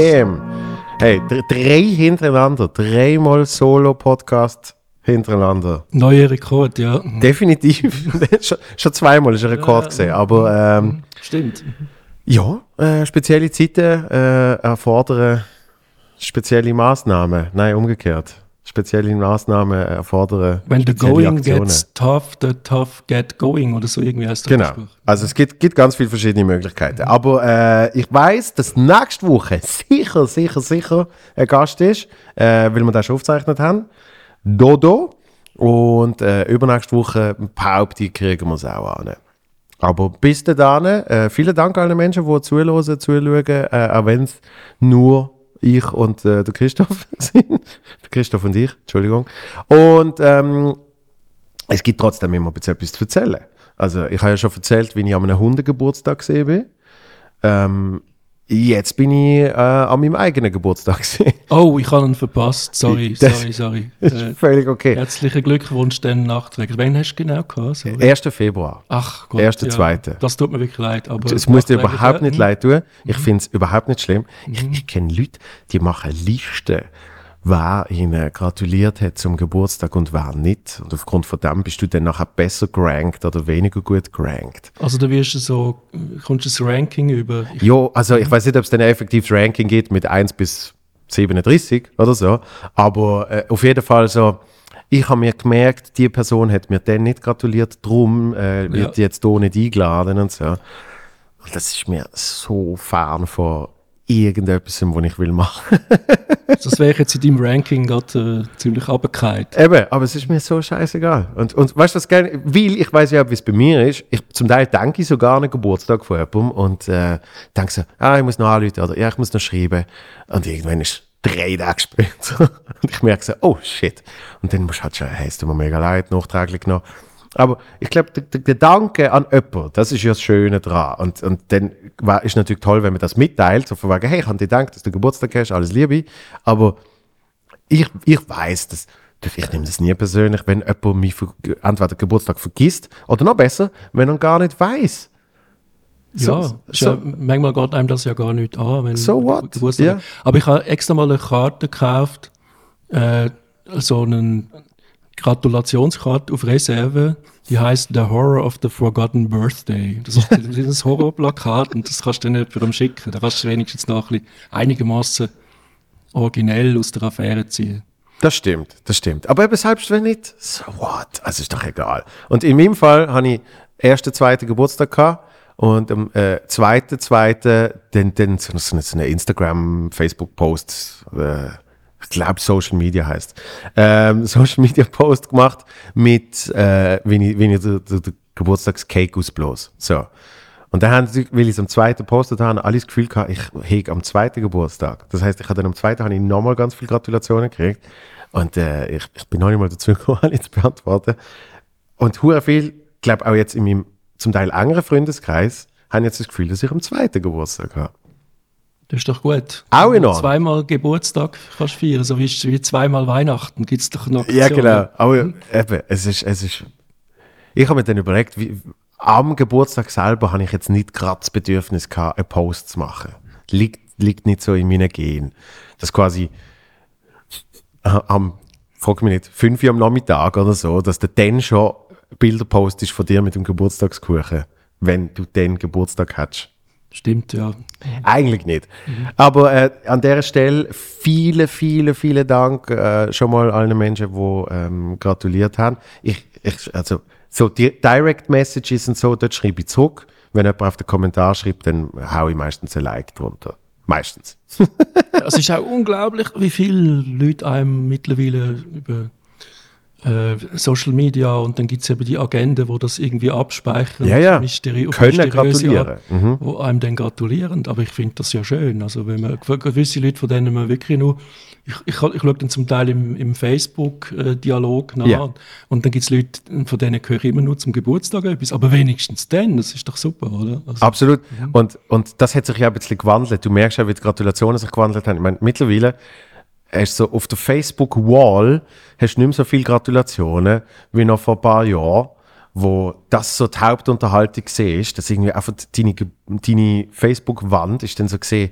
Bam! Hey, dr- drei hintereinander, dreimal Solo-Podcast hintereinander. Neuer Rekord, ja. Definitiv. schon, schon zweimal ist ein Rekord gesehen, aber ähm, Stimmt. Ja, äh, spezielle Zeiten äh, erfordern spezielle Maßnahmen. Nein, umgekehrt. Spezielle Maßnahmen erfordern When the going Aktionen. gets tough, the tough get going oder so irgendwie heißt der Genau. Spruch. Also es gibt, gibt ganz viele verschiedene Möglichkeiten. Aber äh, ich weiß, dass nächste Woche sicher, sicher, sicher ein Gast ist, äh, weil wir das schon aufgezeichnet haben. Dodo. Und äh, übernächste Woche behaupte ich, kriegen wir es auch an. Aber bis dahin, äh, vielen Dank allen Menschen, die zuhören, zuschauen, äh, auch wenn es nur ich und äh, der Christoph sind. Christoph und ich, Entschuldigung. Und ähm, es gibt trotzdem immer etwas zu erzählen. Also ich habe ja schon erzählt, wie ich an einem Hundegeburtstag gesehen bin. Ähm, jetzt bin ich äh, an meinem eigenen Geburtstag. Oh, ich habe ihn verpasst. Sorry, Das- sorry, sorry. Ist Äh, völlig okay. herzlichen Glückwunsch dann nachträglich. Wann hast du genau gehabt? Sorry. 1. Februar. Ach Gott. Erste, zweite. Das tut mir wirklich leid. Aber Es muss dir überhaupt ja, nicht leid tun. Ich finde es überhaupt nicht schlimm. Ich, ich kenne Leute, die machen Listen, wer ihnen gratuliert hat zum Geburtstag und wer nicht. Und aufgrund von dem bist du dann nachher besser gerankt oder weniger gut gerankt. Also da wirst du so, kommst du das Ranking über. Ich, Ja, also ich weiß nicht, ob es dann ein effektives Ranking gibt mit 1 bis 37 oder so, aber äh, auf jeden Fall so, ich habe mir gemerkt, die Person hat mir dann nicht gratuliert, drum äh, wird Ja. jetzt hier nicht eingeladen und so. Und das ist mir so fern von irgendetwas, was ich will machen. das wäre jetzt in deinem Ranking gerade äh, ziemlich runtergefallen. Eben, aber es ist mir so scheißegal. Und, und weißt du was geil? Weil ich weiß ja, wie es bei mir ist. Ich, zum Teil denke ich sogar an einen Geburtstag von jemandem und äh, denke so, ah, ich muss noch anrufen oder ja, ich muss noch schreiben. Und irgendwann ist drei Tage später. und ich merke so, oh shit. Und dann musst du halt schon, hey, es tut mir mega leid, nachträglich noch. Aber ich glaube, der, der Gedanke an jemanden, das ist ja das Schöne dran. Und, und dann ist natürlich toll, wenn man das mitteilt, so von wegen, hey, ich habe dir gedacht, dass du Geburtstag hast, alles Liebe. Aber ich, ich weiß, dass, ich nehme das nie persönlich, wenn jemand mich entweder Geburtstag vergisst oder noch besser, wenn er gar nicht weiß. Ja, So- ja, so- manchmal geht einem das ja gar nicht an. Wenn So what? Geburtstag Ja. Aber ich habe extra mal eine Karte gekauft, äh, so eine Gratulationskarte auf Reserve, die heißt The Horror of the Forgotten Birthday. Das ist, ein Horrorplakat und das kannst du dann jemandem schicken. Da kannst du wenigstens noch ein einigermaßen originell aus der Affäre ziehen. Das stimmt, das stimmt. Aber eben selbst wenn nicht, so what? Also ist doch egal. Und in meinem Fall habe ich ersten, zweiten Geburtstag gehabt und am äh, zweiten, zweiten, dann, dann so, so, so eine Instagram, Facebook-Post, äh, glaube Social Media heißt, ähm, Social Media Post gemacht mit, äh, wie ich, wie ich den, Geburtstagscake ausblos. So. Und dann haben sie, weil ich es am zweiten postet habe, alle das Gefühl gehabt, ich hege am zweiten Geburtstag. Das heißt, ich habe dann am zweiten habe ich nochmal ganz viele Gratulationen gekriegt. Und äh, ich, ich bin noch nicht mal dazu gekommen, alle zu beantworten. Und hure viel, glaube auch jetzt in meinem zum Teil engeren Freundeskreis, haben jetzt das Gefühl, dass ich am zweiten Geburtstag habe. Das ist doch gut. Auch in Ordnung. Zweimal Geburtstag kannst du feiern, so wie, wie zweimal Weihnachten. Gibt es doch noch Ja, genau. Aber eben, es ist, es ist. Ich habe mir dann überlegt, wie, am Geburtstag selber habe ich jetzt nicht gerade das Bedürfnis gehabt, einen Post zu machen. Liegt, liegt nicht so in meinen Genen. Das quasi äh, am, frag mich nicht, 5 Uhr am Nachmittag oder so, dass du dann schon Bilder postest von dir mit dem Geburtstagskuchen, wenn du den Geburtstag hast. Stimmt, ja. Eigentlich nicht. Aber äh, an der Stelle viele, viele, viele Dank äh, schon mal allen Menschen, die ähm, gratuliert haben. Ich, ich, also so die Direct Messages und so, dort schreibe ich zurück. Wenn jemand auf den Kommentar schreibt, dann hau ich meistens ein Like drunter. Meistens. Es ist auch unglaublich, wie viele Leute einem mittlerweile über äh, Social Media und dann gibt es eben die Agenden, wo das irgendwie abspeichern. Ja, ja. Mysteri Können gratulieren. Art, Mhm. Wo einem dann gratulieren. Aber ich finde das ja schön. Also wenn man gewisse Leute, von denen man wirklich nur ich, ich, ich schaue dann zum Teil im, im Facebook-Dialog nach Ja. und dann gibt es Leute, von denen höre ich immer nur zum Geburtstag etwas, aber wenigstens dann, das ist doch super, oder? Also, Absolut. Und, und das hat sich ja ein bisschen gewandelt. Du merkst ja, wie die Gratulationen sich gewandelt haben. Ich meine, mittlerweile hast so auf der Facebook-Wall hast nicht mehr so viele Gratulationen wie noch vor ein paar Jahren, wo das so die Hauptunterhaltung war, dass irgendwie einfach deine, deine Facebook-Wand ist dann so gesehen,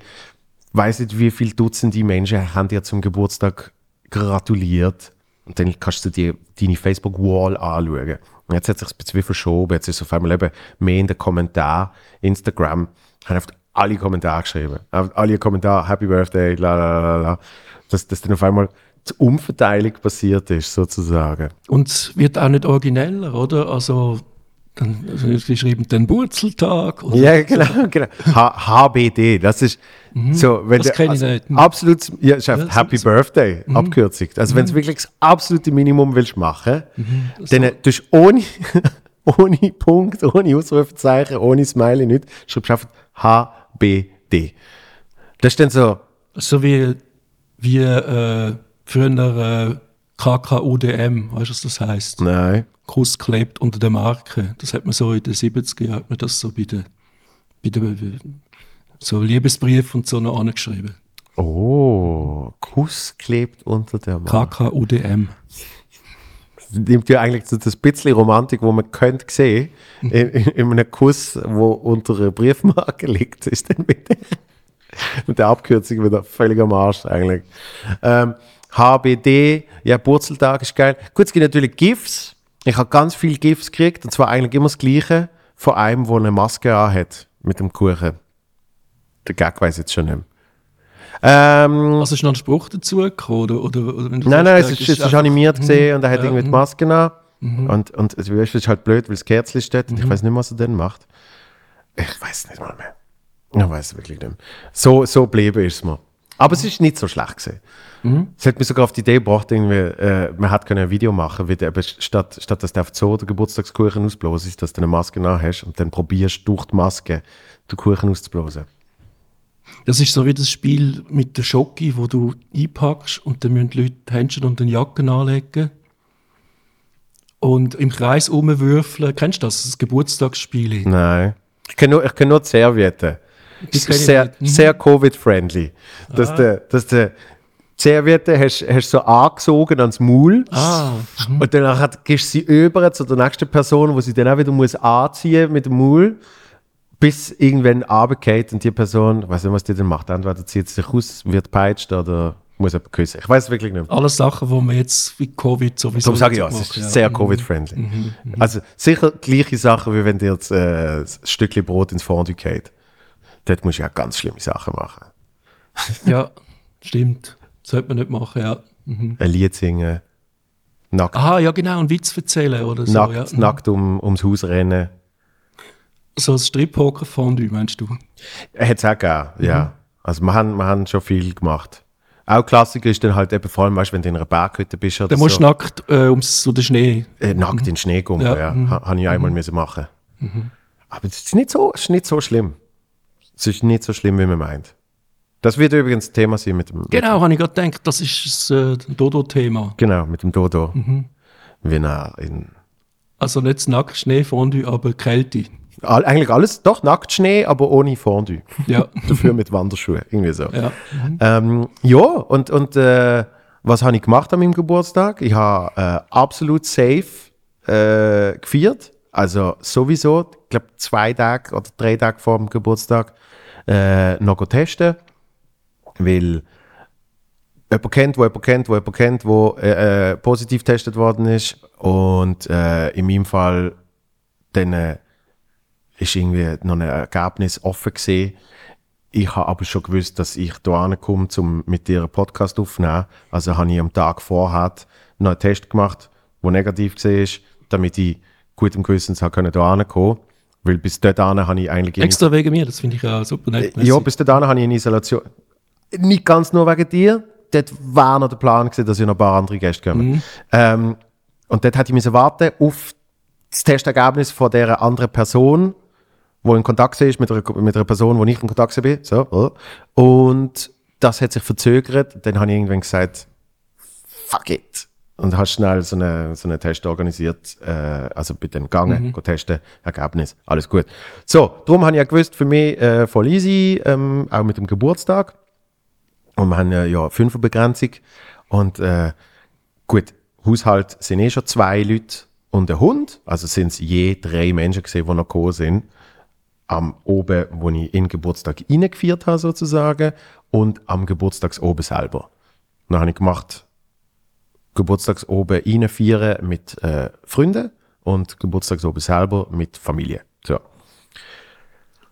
weiß nicht, wie viele Dutzende Menschen haben dir zum Geburtstag gratuliert. Und dann kannst du dir deine Facebook-Wall anschauen. Und jetzt hat sich ein bisschen verschoben. Jetzt ist auf einmal eben mehr in den Kommentaren. Instagram haben oft alle Kommentare geschrieben. Alle Kommentare, Happy Birthday, la la la la. Dass, dass dann auf einmal die Umverteilung passiert ist, sozusagen. Und es wird auch nicht origineller, oder? Also, dann, also sie schreiben den Burzeltag. Oder Ja, genau, genau. H HBD, das ist so, wenn Mhm. Das der- also nicht. Mhm. Absolut, ja, Ja, Happy so- Birthday abkürzigt. Also wenn Mhm. du wirklich das absolute Minimum willst machen, dann äh, tust du ohne, ohne Punkt, ohne Ausrufezeichen, ohne Smiley, nicht, schreibst einfach HBD. Das ist dann so, So wie, wie äh, früher KKUDM, weißt du, was das heißt? nein, Kuss klebt unter der Marke. Das hat man so in den 70er Jahren, hat man das so bei den, bei den so Liebesbrief und so noch angeschrieben. oh, Kuss klebt unter der Marke. KKUDM. nimmt ja eigentlich so das bisschen Romantik, wo man könnte sehen, in, in, in einem Kuss, wo unter einer Briefmarke liegt, ist dann mit mit der Abkürzung wieder völlig am Arsch eigentlich. Ähm, HBD, ja, Burzeltag ist geil. Gut, es gibt natürlich GIFs. Ich habe ganz viele GIFs gekriegt, und zwar eigentlich immer das Gleiche, von einem, der eine Maske anhat mit dem Kuchen. Der Gag weiß ich jetzt schon nicht mehr. Ähm, Also ist noch ein Spruch dazu gekommen, oder, oder, oder wenn du Nein, sagst, nein, es ist, es ist animiert gesehen und er hat Ja, irgendwie die mhm. Maske an. Und, und es ist halt blöd, weil das Kerzchen steht Mhm. und ich weiß nicht mehr, was er denn macht. Ich weiß nicht mal mehr. Ich weiß wirklich nicht mehr. So, so geblieben ist es mir. Aber es ist nicht so schlecht gewesen. Mhm. Es hat mich sogar auf die Idee gebracht, irgendwie, äh, man hätte können ein Video machen, wie eben statt, statt dass du auf so den Geburtstagskuchen ausblasest, dass du eine Maske nach hast und dann probierst durch die Maske den Kuchen auszublasen. Das ist so wie das Spiel mit der Schoki, wo du einpackst und dann müssen die Leute die Händchen und den Jacken anlegen. Und im Kreis rumwürfeln. Kennst du das? Das Geburtstagsspiel. Nein. Ich kenne nur, ich kenn nur die Servietten. Sehr. Mhm. sehr Covid-friendly. Dass der, dass der Serviette hast, hast so angesogen ans Maul. Ah, Und danach gehst du sie über zu der nächsten Person, wo sie dann auch wieder muss anziehen mit dem Maul, bis irgendwann runtergeht und die Person, ich weiß nicht, was die dann macht, entweder zieht sie sich aus, wird peitscht oder muss jemand küssen. Ich weiß es wirklich nicht alles Sachen, die man jetzt wie Covid sowieso Darum sage ich ja, es ist macht, sehr Covid-friendly. Also sicher gleiche Sachen, wie wenn dir jetzt äh, ein Stückchen Brot ins Fondue geht. Dort musst du ja ganz schlimme Sachen machen. Ja, stimmt. Das sollte man nicht machen, ja. Mhm. Ein Lied singen, nackt, Aha, ja genau, einen Witz erzählen oder so. nackt, ja. nackt um, ums Haus rennen. So ein Strip-Poker-Fondue, meinst du? Hätte es auch gegeben, ja. Also wir haben, wir haben schon viel gemacht. Auch Klassiker ist dann halt eben vor allem, weißt, wenn du in einer Berghütte bist oder Dann musst so. du nackt äh, ums so den Schnee. äh, nackt in den Schnee gehen, Ja, ja. mhm. Ha, Habe ich einmal müssen machen. Aber es ist, nicht so, es ist nicht so schlimm. Es ist nicht so schlimm, wie man meint. Das wird übrigens Thema sein mit dem, Genau, habe ich gerade gedacht, das ist das äh, Dodo-Thema. genau, mit dem Dodo. Mhm. Wenn er in, Also nicht das nackt Schneefondue, aber Kälte. all, eigentlich alles, doch Nacktschnee, aber ohne Fondue. Ja. Dafür mit Wanderschuhen, irgendwie so. ja. Ähm, ja, und, und äh, was habe ich gemacht an meinem Geburtstag? Ich habe äh, absolut safe äh, gefeiert. Also sowieso, ich glaube zwei Tage oder drei Tage vor dem Geburtstag äh, noch testen. Weil jemand kennt, wo jemand kennt, wo jemand kennt, wo äh, äh, positiv getestet worden ist. Und äh, in meinem Fall dann äh, ist irgendwie noch ein Ergebnis offen gesehen. Ich habe aber schon gewusst, dass ich da ankomme, um mit dir einen Podcast aufzunehmen. Also habe ich am Tag vorher noch einen Test gemacht, der negativ war, damit ich gutem Gewissens habe können da ankommen. Weil bis dahin habe ich eigentlich... Extra wegen mir, das finde ich auch super nett. Äh, ja, bis dahin habe ich in Isolation. Nicht ganz nur wegen dir. Dort war noch der Plan gewesen, dass ich noch ein paar andere Gäste kommen. Ähm, und dort hätte ich müssen warten auf das Testergebnis von der anderen Person, wo in Kontakt ist mit einer, mit einer Person, wo ich in Kontakt bin. So, oh. Und das hat sich verzögert. Dann habe ich irgendwann gesagt, fuck it. Und habe schnell so einen so eine Test organisiert, äh, also bei den gegangen, mhm. testen, Ergebnis, alles gut. So, darum habe ich ja gewusst, für mich äh, voll easy, ähm, auch mit dem Geburtstag. Und wir haben ja, ja Fünferbegrenzung. Und äh, gut, Haushalt sind eh schon zwei Leute und ein Hund. Also sind es je drei Menschen gesehen, die noch gekommen sind. Am oben, wo ich in den Geburtstag reingeführt habe, sozusagen, und am Geburtstagsoben selber. Dann habe ich gemacht, Geburtstagsoben reinfeiern mit äh, Freunden und Geburtstagsoben selber mit Familie. So.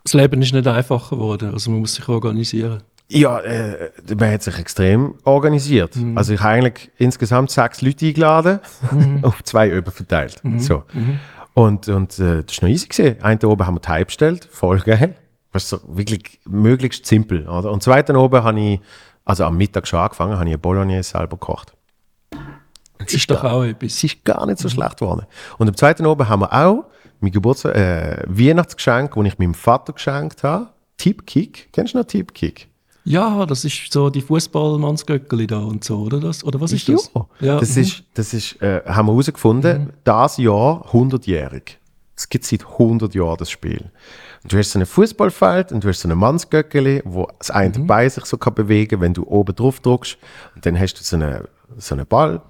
Das Leben ist nicht einfacher geworden, also man muss sich organisieren. Ja, äh, man hat sich extrem organisiert. Mhm. Also ich habe eigentlich insgesamt sechs Leute eingeladen, mhm. auf zwei überverteilt. Mhm. So. Mhm. Und, und äh, das war noch easy. Gewesen. Einen oben haben wir Teig bestellt, voll geil. Das ist so wirklich möglichst simpel. Oder? Und zweiten oben habe ich, also am Mittag schon angefangen, habe ich eine Bolognese selber gekocht. Das ist doch auch etwas. Es ist gar nicht so schlecht geworden. Und am zweiten oben haben wir auch mein Geburtstag, äh, Weihnachtsgeschenk, das ich meinem Vater geschenkt habe. Tipkick. Kennst du noch Tipkick? Ja, das ist so die Fußballmannsgöckeli da und so, oder das? Oder was ist das? Ja, das mhm. ist, das ist, äh, haben wir herausgefunden, mhm. das Jahr 100-jährig. Es gibt seit 100 Jahren das Spiel. Und du hast so ein Fußballfeld und du hast so ein Mannsgöckeli, wo das eine mhm. Bein sich so kann bewegen, wenn du oben drauf drückst. Und dann hast du so einen so eine Ball,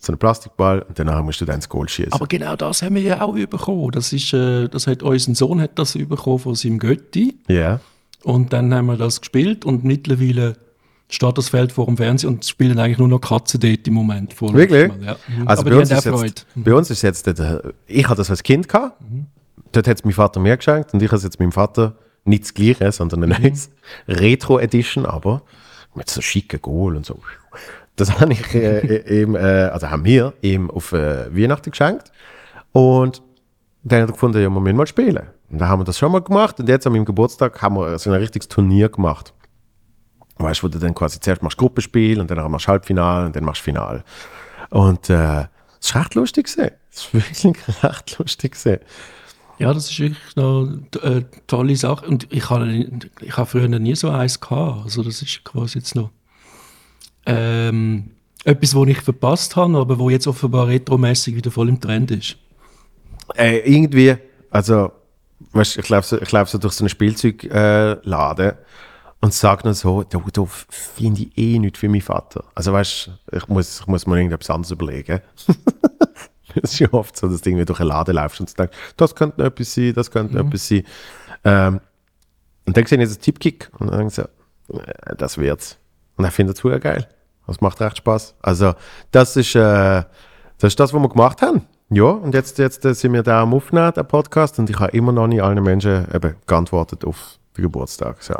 so einen Plastikball und danach musst du dann ins Goal schießen. Aber genau das haben wir ja auch bekommen. Das ist, äh, das hat unser Sohn hat das bekommen von seinem Götti. Ja. Yeah. Und dann haben wir das gespielt und mittlerweile steht das Feld vor dem Fernsehen und spielen eigentlich nur noch Katzen dort im Moment. Vor Wirklich? Ja. Mhm. Also bei uns, ist jetzt, bei uns ist jetzt, ich hatte das als Kind gehabt, mhm. dort hat es mein Vater mir geschenkt und ich habe es jetzt meinem Vater nicht das Gleiche, sondern eine mhm. Retro-Edition, aber mit so schicken Goal und so. Das habe ich äh, ihm, äh, also haben wir ihm auf äh, Weihnachten geschenkt. Und dann hat er gefunden, ja, wir müssen mal spielen. Und da haben wir das schon mal gemacht. Und jetzt an meinem Geburtstag haben wir so ein richtiges Turnier gemacht. Weißt du, wo du dann quasi zuerst machst Gruppenspiel und dann machst du Halbfinale und dann machst du Finale. Und äh, es war recht lustig. Es ist wirklich recht lustig. Ja, das ist wirklich eine äh, tolle Sache. Und ich habe ich hab früher nie so eins gehabt. Also das ist quasi jetzt noch ähm, etwas, was ich verpasst habe, aber wo jetzt offenbar retromäßig wieder voll im Trend ist. Äh, irgendwie, also, weißt, ich laufe so, ich lauf so durch so einen Spielzeugladen äh, und sage dann so, du, du finde ich eh nicht für meinen Vater. Also weißt ich muss, ich muss mir irgendetwas anderes überlegen. Es ist ja oft so, dass du irgendwie durch einen Laden laufst und denkst, das könnte noch etwas sein, das könnte noch mhm. etwas sein. Ähm, und dann sehe ich jetzt einen Tippkick und dann so, äh, das wird's. Und er findet es geil. Das macht recht Spaß. Also, das ist, äh, das ist das, was wir gemacht haben. Ja, und jetzt, jetzt äh, sind wir da am Aufnehmen, der Podcast, und ich habe immer noch nicht allen Menschen eben geantwortet auf den Geburtstag. So.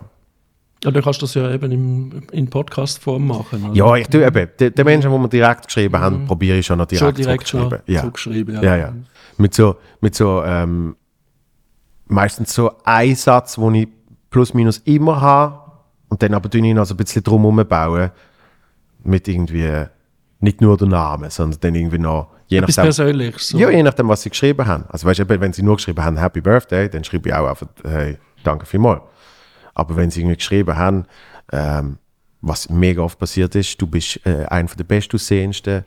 Ja, dann kannst du das ja eben im, in Podcast-Form machen. Oder? Ja, ich tue eben. Die, die Menschen, die wir direkt geschrieben mhm. haben, probiere ich schon noch direkt, schon direkt zurückzuschreiben. Ja. Zurückschreiben, ja. ja, ja. Mit so, mit so ähm, meistens so ein Satz, den ich plus minus immer habe, und dann aber tue ich noch so ein bisschen drumherum bauen, mit irgendwie nicht nur der Name, sondern dann irgendwie noch je Etwas nachdem, Persönliches. So. Ja, je nachdem, was sie geschrieben haben. Also weißt du, wenn sie nur geschrieben haben Happy Birthday, dann schreibe ich auch einfach hey, danke vielmals. Aber wenn sie irgendwie geschrieben haben, ähm, was mega oft passiert ist, du bist äh, einer der bestaussehendsten,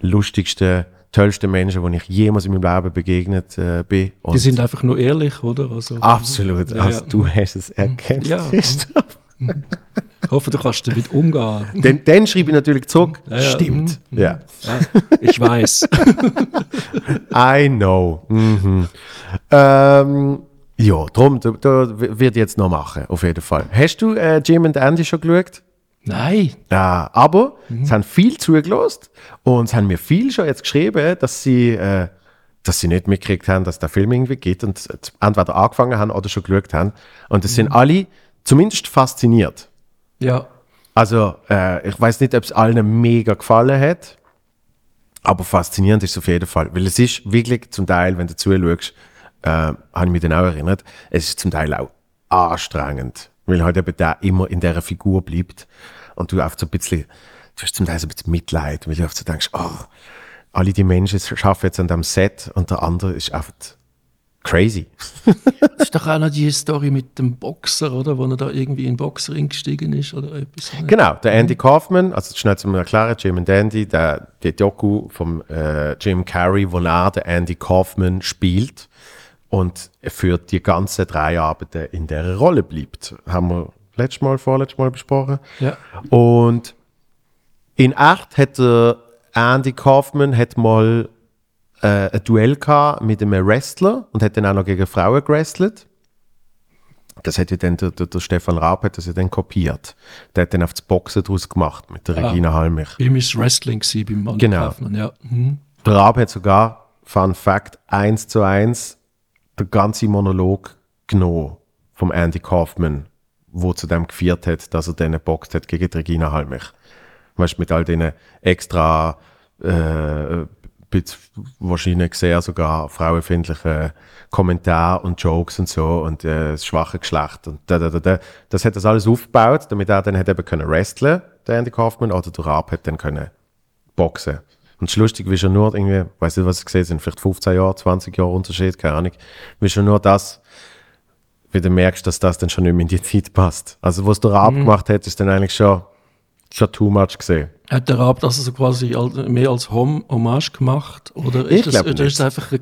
lustigsten, tollsten Menschen, die ich jemals in meinem Leben begegnet äh, bin. Und die sind einfach nur ehrlich, oder? Also, absolut. Ja, also, ja. Du hast es erkannt. Ja. Ich hoffe, du kannst damit umgehen. Dann, dann schreibe ich natürlich zurück. Ja, ja. Stimmt. Mhm. Ja. ja. Ich weiß. I know. Mhm. Ähm, ja, darum, da, da wird jetzt noch machen, auf jeden Fall. Hast du äh, Jim und Andy schon geschaut? Nein. Ja, aber mhm. es haben viel zugelost und es haben mir viel schon jetzt geschrieben, dass sie, äh, dass sie nicht mitgekriegt haben, dass der Film irgendwie geht und entweder angefangen haben oder schon geschaut haben. Und es mhm. sind alle zumindest fasziniert. Ja. Also, äh, ich weiß nicht, ob es allen mega gefallen hat, aber faszinierend ist es auf jeden Fall. Weil es ist wirklich zum Teil, wenn du zuschaust, äh, habe ich mich dann auch erinnert, es ist zum Teil auch anstrengend, weil halt eben der immer in dieser Figur bleibt und du oft so ein bisschen, du hast zum Teil so ein bisschen Mitleid, weil du oft so denkst, oh, alle die Menschen arbeiten jetzt an dem Set und der andere ist einfach crazy. Das ist doch auch noch die Story mit dem Boxer, oder? Wo er da irgendwie in den Boxring gestiegen ist oder etwas. Genau, der Andy Kaufman, also schnell zu erklären, Jim und Andy, der, der Doku vom äh, Jim Carrey, wo er den Andy Kaufman spielt und für die ganzen drei Abende in der Rolle bleibt. Haben wir letztes Mal, vorletztes Mal besprochen. Ja. Und in echt hat der Andy Kaufman hat mal äh, ein Duell gehabt mit einem Wrestler und hat dann auch noch gegen Frauen gewrestelt. Das hat ja dann der, der, der Stefan Raab hat das ja dann kopiert. Der hat dann auf das Boxen daraus gemacht mit der Ah. Regina Halmich. Bei ihm es Wrestling gewesen, beim Mann Genau. Kaufmann, ja. Mhm. Der Raab hat sogar, Fun Fact, eins zu eins den ganzen Monolog genommen vom Andy Kaufman, wo zu dem geführt hat, dass er dann geboxt hat gegen die Regina Halmich. Weißt mit all diesen extra, äh, wahrscheinlich sehr sogar frauenfindlichen Kommentaren und Jokes und so und äh, das schwache Geschlecht und da, da, da, da. Das hat das alles aufgebaut, damit er dann hat eben können wrestlen, der Andy Kaufman, oder der Raab hat dann können boxen. Und das ist lustig, wie schon nur irgendwie, weiß nicht, was ich gesehen sind, vielleicht 15 Jahre, 20 Jahre Unterschied, keine Ahnung, wie schon nur das, wie du merkst, dass das dann schon nicht mehr in die Zeit passt. Also, was der Raab gemacht hat, ist dann eigentlich schon, schon too much gesehen. Hat der Raab das also quasi mehr als Hom Hommage gemacht? Oder ist, das, oder ist, einfach, ein-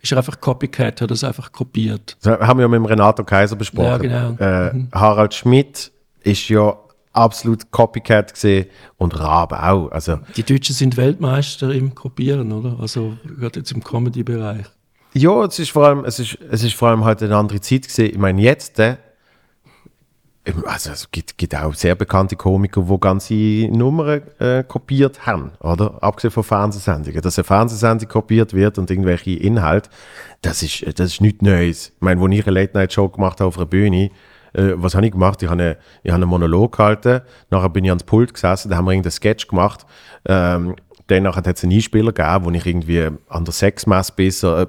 ist er einfach Copycat, hat er es einfach kopiert? Das haben wir ja mit dem Renato Kaiser besprochen. Ja, genau. Äh, Harald Schmidt ist ja absolut Copycat gesehen und Raab auch. Also, Die Deutschen sind Weltmeister im Kopieren, oder? Also gerade jetzt im Comedy-Bereich. Ja, es ist vor allem, es ist, es ist vor allem halt eine andere Zeit gesehen. Ich meine, jetzt, äh, also es gibt, gibt auch sehr bekannte Komiker, die ganze Nummern äh, kopiert haben, oder? Abgesehen von Fernsehsendungen. Dass eine Fernsehsendung kopiert wird und irgendwelche Inhalte, das ist, das ist nichts Neues. Ich meine, als ich eine Late-Night-Show gemacht habe auf einer Bühne, äh, was habe ich gemacht? Ich habe, eine, ich habe einen Monolog gehalten, nachher bin ich ans Pult gesessen, da haben wir irgendeinen Sketch gemacht, ähm, Danach hat es einen Einspieler gegeben, wo ich irgendwie an der Sexmesse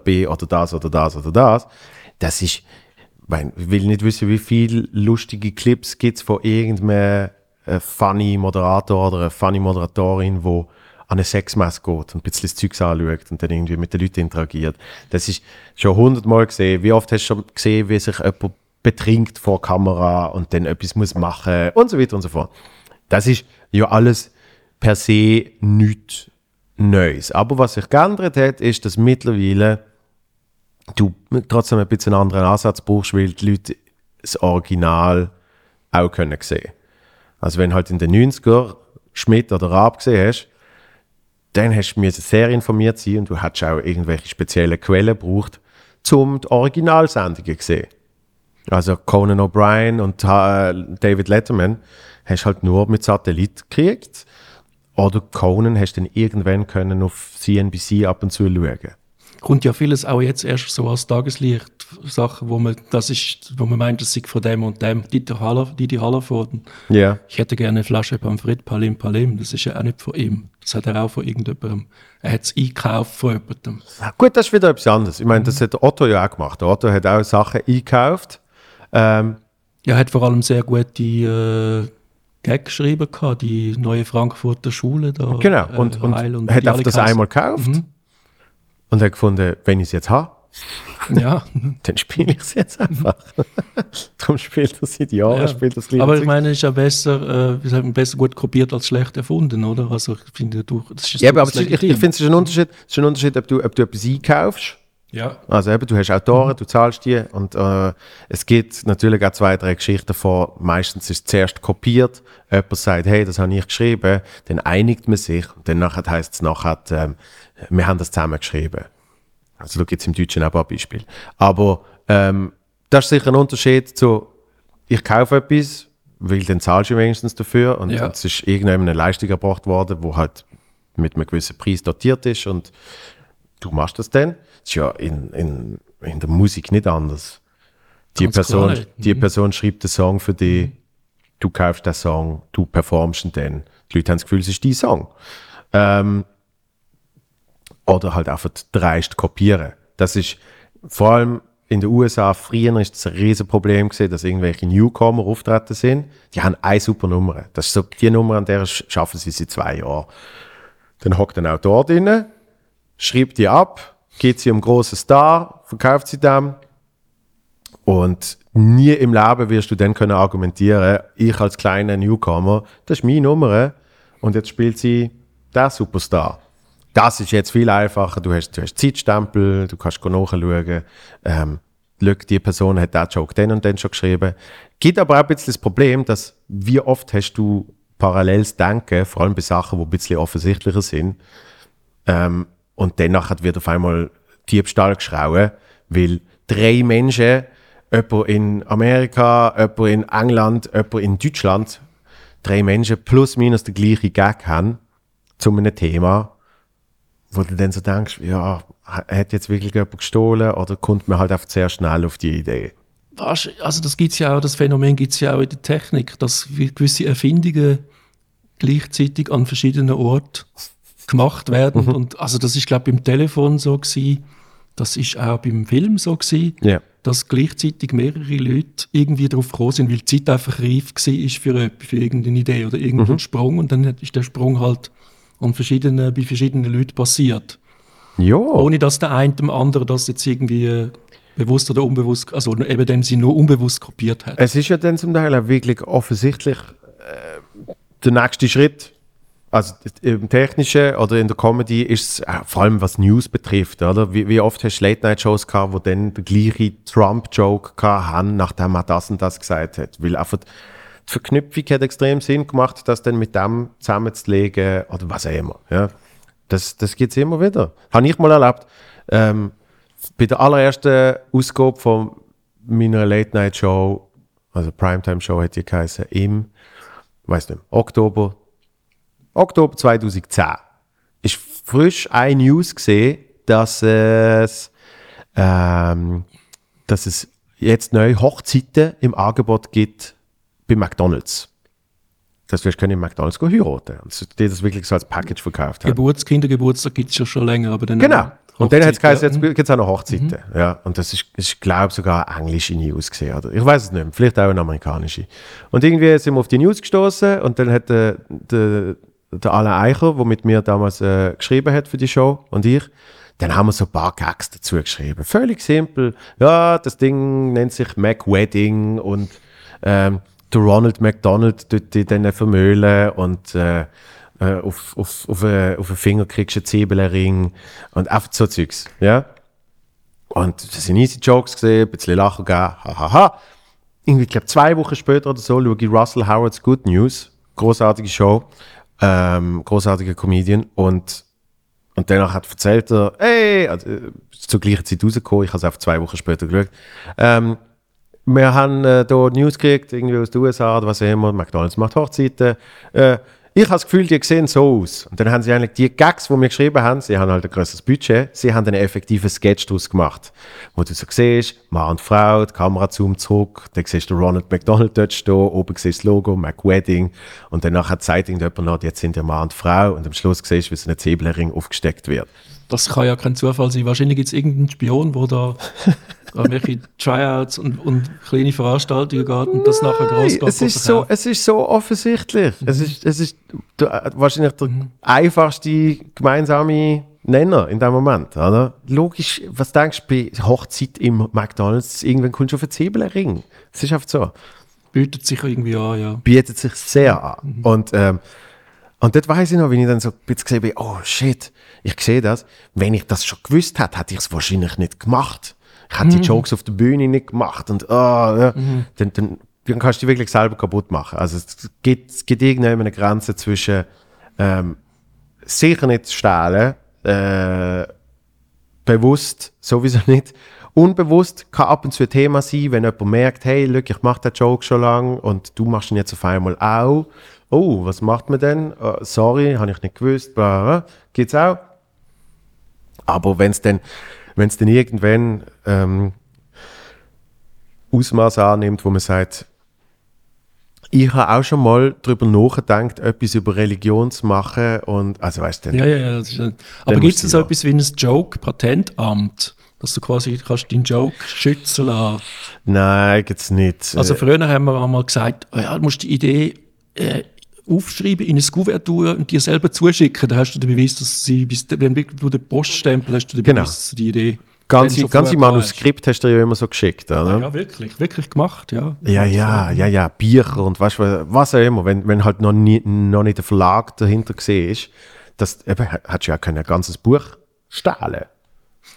bin oder das oder das oder das. Das ist, ich will nicht wissen, wie viele lustige Clips gibt es von irgendeinem äh, funny Moderator oder einer funny Moderatorin, wo an eine Sexmesse geht und ein bisschen das Zeugs anschaut und dann irgendwie mit den Leuten interagiert. Das ist schon hundertmal gesehen. Wie oft hast du schon gesehen, wie sich jemand betrinkt vor Kamera und dann etwas muss machen und so weiter und so fort. Das ist ja alles per se nichts Neues. Aber was sich geändert hat, ist, dass mittlerweile du trotzdem ein bisschen einen anderen Ansatz brauchst, weil die Leute das Original auch können sehen. Also wenn halt in den 90er Schmidt oder Raab gesehen hast, dann hast du sehr informiert sein und du hättest auch irgendwelche speziellen Quellen gebraucht, um die Originalsendungen zu sehen. Also Conan O'Brien und äh, David Letterman hast halt nur mit Satellit gekriegt. Oder Conan hast dann irgendwann können auf CNBC ab und zu schauen. Kommt ja vieles auch jetzt erst so als Tageslicht, Sachen, wo man, das ist, wo man meint, das sei von dem und dem. Dieter Haller, Didi Hallervorden. Ja. Ich hätte gerne eine Flasche Pommes Palim Palim. Das ist ja auch nicht von ihm. Das hat er auch von irgendjemandem. Er hat es eingekauft von jemandem. Gut, das ist wieder etwas anderes. Ich meine, das hat Otto ja auch gemacht. Der Otto hat auch Sachen eingekauft. Ähm, Er hat vor allem sehr gute äh, Gag geschrieben, gehabt, die neue Frankfurter Schule da. genau. äh, Und, und hat auf das einmal gekauft und hat gefunden, wenn ich es jetzt habe, Ja, dann spiele ich es jetzt einfach. Darum spielt er seit Jahren, Ja. spielt das aber ich meine, es ist ja besser, äh, besser gut kopiert als schlecht erfunden, oder? Also ich finde, du, das ist Ja, aber, das ist- ich, legitim. ich finde, es ist ein Unterschied, es ist ein Unterschied ob, du, ob du etwas einkaufst Ja, Also eben, du hast Autoren, du zahlst die und äh, es gibt natürlich auch zwei, drei Geschichten von, meistens ist es zuerst kopiert, jemand sagt, hey, das habe ich geschrieben, dann einigt man sich und dann heisst es nachher, ähm, wir haben das zusammen geschrieben. Also da gibt es im Deutschen auch ein paar Beispiele. Aber ähm, das ist sicher ein Unterschied zu, ich kaufe etwas, weil dann zahlst du wenigstens dafür und, Ja. und es ist irgendwann eine Leistung erbracht worden, wo halt mit einem gewissen Preis dotiert ist und du machst das dann. Das ist ja in, in, in der Musik nicht anders. Die, Ganz Person, klar die Person schreibt den Song für dich, du kaufst den Song, du performst ihn dann. Die Leute haben das Gefühl, es ist dein Song. Ähm, oder halt einfach dreist kopieren. Das ist vor allem in den USA, früher ist das ein Riesenproblem gewesen, dass irgendwelche Newcomer auftreten sind. Die haben eine super Nummer. Das ist so die Nummer, an der sch- schaffen sie seit zwei Jahren. Dann hockt ein Autor drin, schreibt die ab, geht sie um großen Star, verkauft sie dem und nie im Leben wirst du dann können argumentieren, ich als kleiner Newcomer, das ist meine Nummer und jetzt spielt sie der Superstar. Das ist jetzt viel einfacher. Du hast, du hast Zeitstempel, du kannst nachschauen. Ähm, die Person hat den Joke den und den schon geschrieben. Gibt aber auch ein bisschen das Problem, dass wie oft hast du paralleles Denken, vor allem bei Sachen, die ein bisschen offensichtlicher sind. Ähm, und danach wird auf einmal Diebstahl geschrauen, weil drei Menschen, jemand in Amerika, jemand in England, jemand in Deutschland, drei Menschen plus minus den gleichen Gag haben zu einem Thema, wo du dann so denkst, ja, hat jetzt wirklich jemand gestohlen oder kommt man halt einfach sehr schnell auf die Idee? Also das gibt's ja auch, das Phänomen gibt es ja auch in der Technik, dass gewisse Erfindungen gleichzeitig an verschiedenen Orten gemacht werden. Mhm. Und also das ist, glaube ich, beim Telefon so gewesen, das ist auch beim Film so gewesen, yeah. dass gleichzeitig mehrere Leute irgendwie darauf gekommen sind, weil die Zeit einfach reif war für, für irgendeine Idee oder irgendeinen mhm. Sprung und dann ist der Sprung halt an verschiedenen, bei verschiedenen Leuten passiert. Ja. Ohne dass der eine dem anderen das jetzt irgendwie äh, bewusst oder unbewusst, also eben dem sie nur unbewusst kopiert hat. Es ist ja dann zum Teil auch wirklich offensichtlich äh, der nächste Schritt. Also im Technischen oder in der Comedy ist es, äh, vor allem was News betrifft, oder? Wie, wie oft hast du Late-Night-Shows gehabt, wo dann der gleiche Trump-Joke haben, nachdem er das und das gesagt hat? Weil einfach die Verknüpfung hat extrem Sinn gemacht, das dann mit dem zusammenzulegen oder was auch immer. Ja? Das, das gibt es immer wieder. Habe ich mal erlebt. Ähm, bei der allerersten Ausgabe von meiner Late-Night-Show, also Primetime-Show hat die geheißen, im, weiß nicht, Oktober, Oktober 2010, ist frisch eine News gesehen, dass es, ähm, dass es jetzt neue Hochzeiten im Angebot gibt bei McDonalds. Das wirst du in McDonalds heiraten. Und die das wirklich so als Package verkauft haben. Geburts Kindergeburtstag gibt es ja schon länger, aber dann. Genau. Und dann hat es jetzt gibt es auch noch Hochzeiten. Mhm. Ja, und das ist, ich glaube sogar englische News gesehen. Oder? Ich weiß es nicht mehr, vielleicht auch eine amerikanische. Und irgendwie sind wir auf die News gestoßen und dann hat der, der, der Alain Eicher, der mit mir damals äh, geschrieben hat für die Show und ich, dann haben wir so ein paar Gags dazu geschrieben. Völlig simpel. Ja, das Ding nennt sich Mac Wedding und ähm, der Ronald McDonald dort die dann vermöhlen und äh, äh, auf, auf, auf, einen, auf einen Finger kriegst du einen Zwiebelring und einfach so Zeugs, ja. Und das sind easy Jokes gesehen, ein bisschen Lachen gegeben, hahaha. Irgendwie, ich glaube, zwei Wochen später oder so schaue ich Russell Howards Good News, großartige Show, ähm, großartiger Comedian und und danach hat erzählt er, hey, also, äh, zur gleichen Zeit rausgekommen, ich habe es einfach zwei Wochen später geschaut, ähm, wir haben äh, hier News gekriegt, irgendwie aus den USA oder was auch immer, McDonalds macht Hochzeiten, äh, ich habe das Gefühl, die sehen so aus. Und dann haben sie eigentlich die Gags, die wir geschrieben haben, sie haben halt ein größeres Budget, sie haben einen effektiven Sketch daraus gemacht. Wo du so siehst, Mann und Frau, die Kamera zoomt zurück, dann siehst du Ronald McDonald dort stehen, oben siehst du das Logo, McWedding, und danach zeigt irgendjemand noch, jetzt sind ja Mann und Frau, und am Schluss siehst du, wie so ein Zwiebelring aufgesteckt wird. Das kann ja kein Zufall sein. Wahrscheinlich gibt es irgendeinen Spion, der da an welche Tryouts und, und kleine Veranstaltungen geht und das nachher groß geht. Es ist, so, es ist so offensichtlich. Mhm. Es ist, es ist der, wahrscheinlich der mhm. einfachste gemeinsame Nenner in dem Moment. Oder? Logisch, was denkst du bei Hochzeit im McDonalds? Irgendwann kommst du auf einen Zwiebelring. Es ist einfach so. Bietet sich irgendwie an, ja. Bietet sich sehr an. Mhm. Und, ähm, und dort weiß ich noch, wenn ich dann so ein bisschen gesehen habe, oh shit, ich sehe das. Wenn ich das schon gewusst hätte, hätte ich es wahrscheinlich nicht gemacht. Ich mhm. die Jokes auf der Bühne nicht gemacht und oh, ja. mhm. dann, dann, dann kannst du dich wirklich selber kaputt machen. Also es gibt, es gibt irgendwann eine Grenze zwischen ähm, sicher nicht stehlen, äh, bewusst sowieso nicht. Unbewusst kann ab und zu ein Thema sein, wenn jemand merkt, hey, look, ich mache den Joke schon lange und du machst ihn jetzt auf einmal auch. Oh, was macht man denn? Oh, sorry, habe ich nicht gewusst. Gibt es auch. Aber wenn es dann wenn es dann irgendwann ähm, Ausmaß annimmt, wo man sagt, ich habe auch schon mal darüber nachgedacht, etwas über Religion zu machen und also weißt du. Ja, ja, ja. Ist, aber gibt es so etwas wie ein Joke-Patentamt, dass du quasi kannst deinen Joke schützen lassen? Nein, gibt es nicht. Also früher haben wir einmal gesagt, oh ja, du musst die Idee äh, aufschreiben, in ein Kuvertur und dir selber zuschicken. Da hast du den Beweis, dass sie, bis, wenn du den Poststempel hast, du den Genau. Beweis, dass die Idee. Ganze, ganze Manuskript hast du ja immer so geschickt, oder? Ja, wirklich, wirklich gemacht, ja. Ja, ja, ja, ja, Bücher und weißt du, was auch immer, wenn, wenn halt noch, nie, noch nicht der Verlag dahinter gesehen ist, das eben, hat ja können ein ganzes Buch stehlen.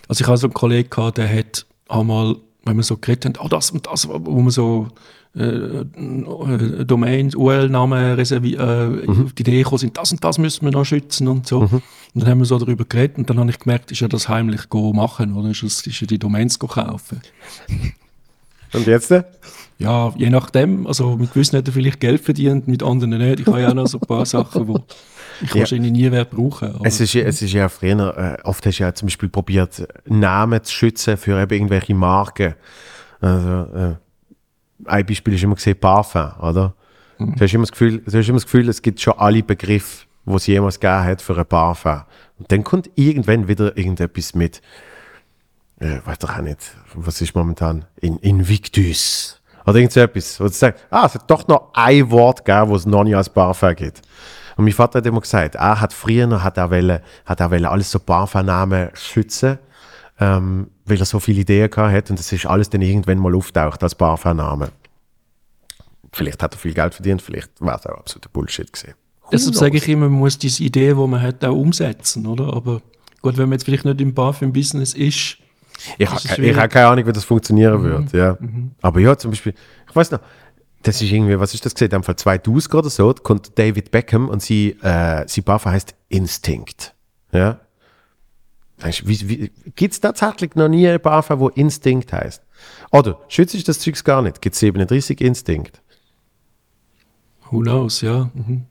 Also ich hatte so einen Kollegen, gehabt, der hat einmal, wenn wir so geredet haben, oh, das und das, wo man so äh, äh, Domains, URL-Namen äh, auf die Idee gekommen sind, das und das müssen wir noch schützen und so. Und dann haben wir so darüber geredet und dann habe ich gemerkt, ist ja das heimlich go machen, oder? Ist, es, ist ja die Domains go kaufen. Und jetzt? äh? Ja, je nachdem, also mit gewissen hat er vielleicht Geld verdient, mit anderen nicht. Ich habe ja auch noch so ein paar Sachen, die ich Ja. wahrscheinlich nie werde brauchen. Es ist, ja- es ist ja früher, äh, oft hast du ja zum Beispiel probiert, Namen zu schützen für eben irgendwelche Marken. Also, äh, ein Beispiel ist immer gesehen Parfum, oder? Du, hast immer das Gefühl, du hast immer das Gefühl, es gibt schon alle Begriffe, die es jemals gegeben hat für ein Parfum. Und dann kommt irgendwann wieder irgendetwas mit, äh, weiß doch auch nicht, was ist momentan, in Invictus. Oder irgend so etwas, wo du sagst, ah, es hat doch noch ein Wort gegeben, wo es noch nicht als Parfum gibt. Und mein Vater hat immer gesagt, er hat früher hat er wollen, hat er wollen alles so Parfumnamen schützen, ähm, weil er so viele Ideen gehabt hat und es ist alles dann irgendwann mal auftaucht als Parfumname. Vielleicht hat er viel Geld verdient, vielleicht war es auch absoluter Bullshit gewesen. Deshalb sage ich immer, man muss diese Idee, die man hat, auch umsetzen, oder? Aber gut, wenn man jetzt vielleicht nicht im Parfum-Business ist, Ich habe keine, ich keine Ahnung, wie das funktionieren wird. Ja. Aber ja, zum Beispiel, ich weiß noch, das ist irgendwie, was ist das gesehen? Dem Fall 2000 oder so, kommt David Beckham und sie, äh, sie Parfum heißt Instinct. Ja. Wie, wie, Gibt es tatsächlich noch nie ein Parfum, wo Instinct heißt? Oder schützt sich das Zeugs gar nicht? Gibt es 37 Instinct? who knows, ja. Mhm.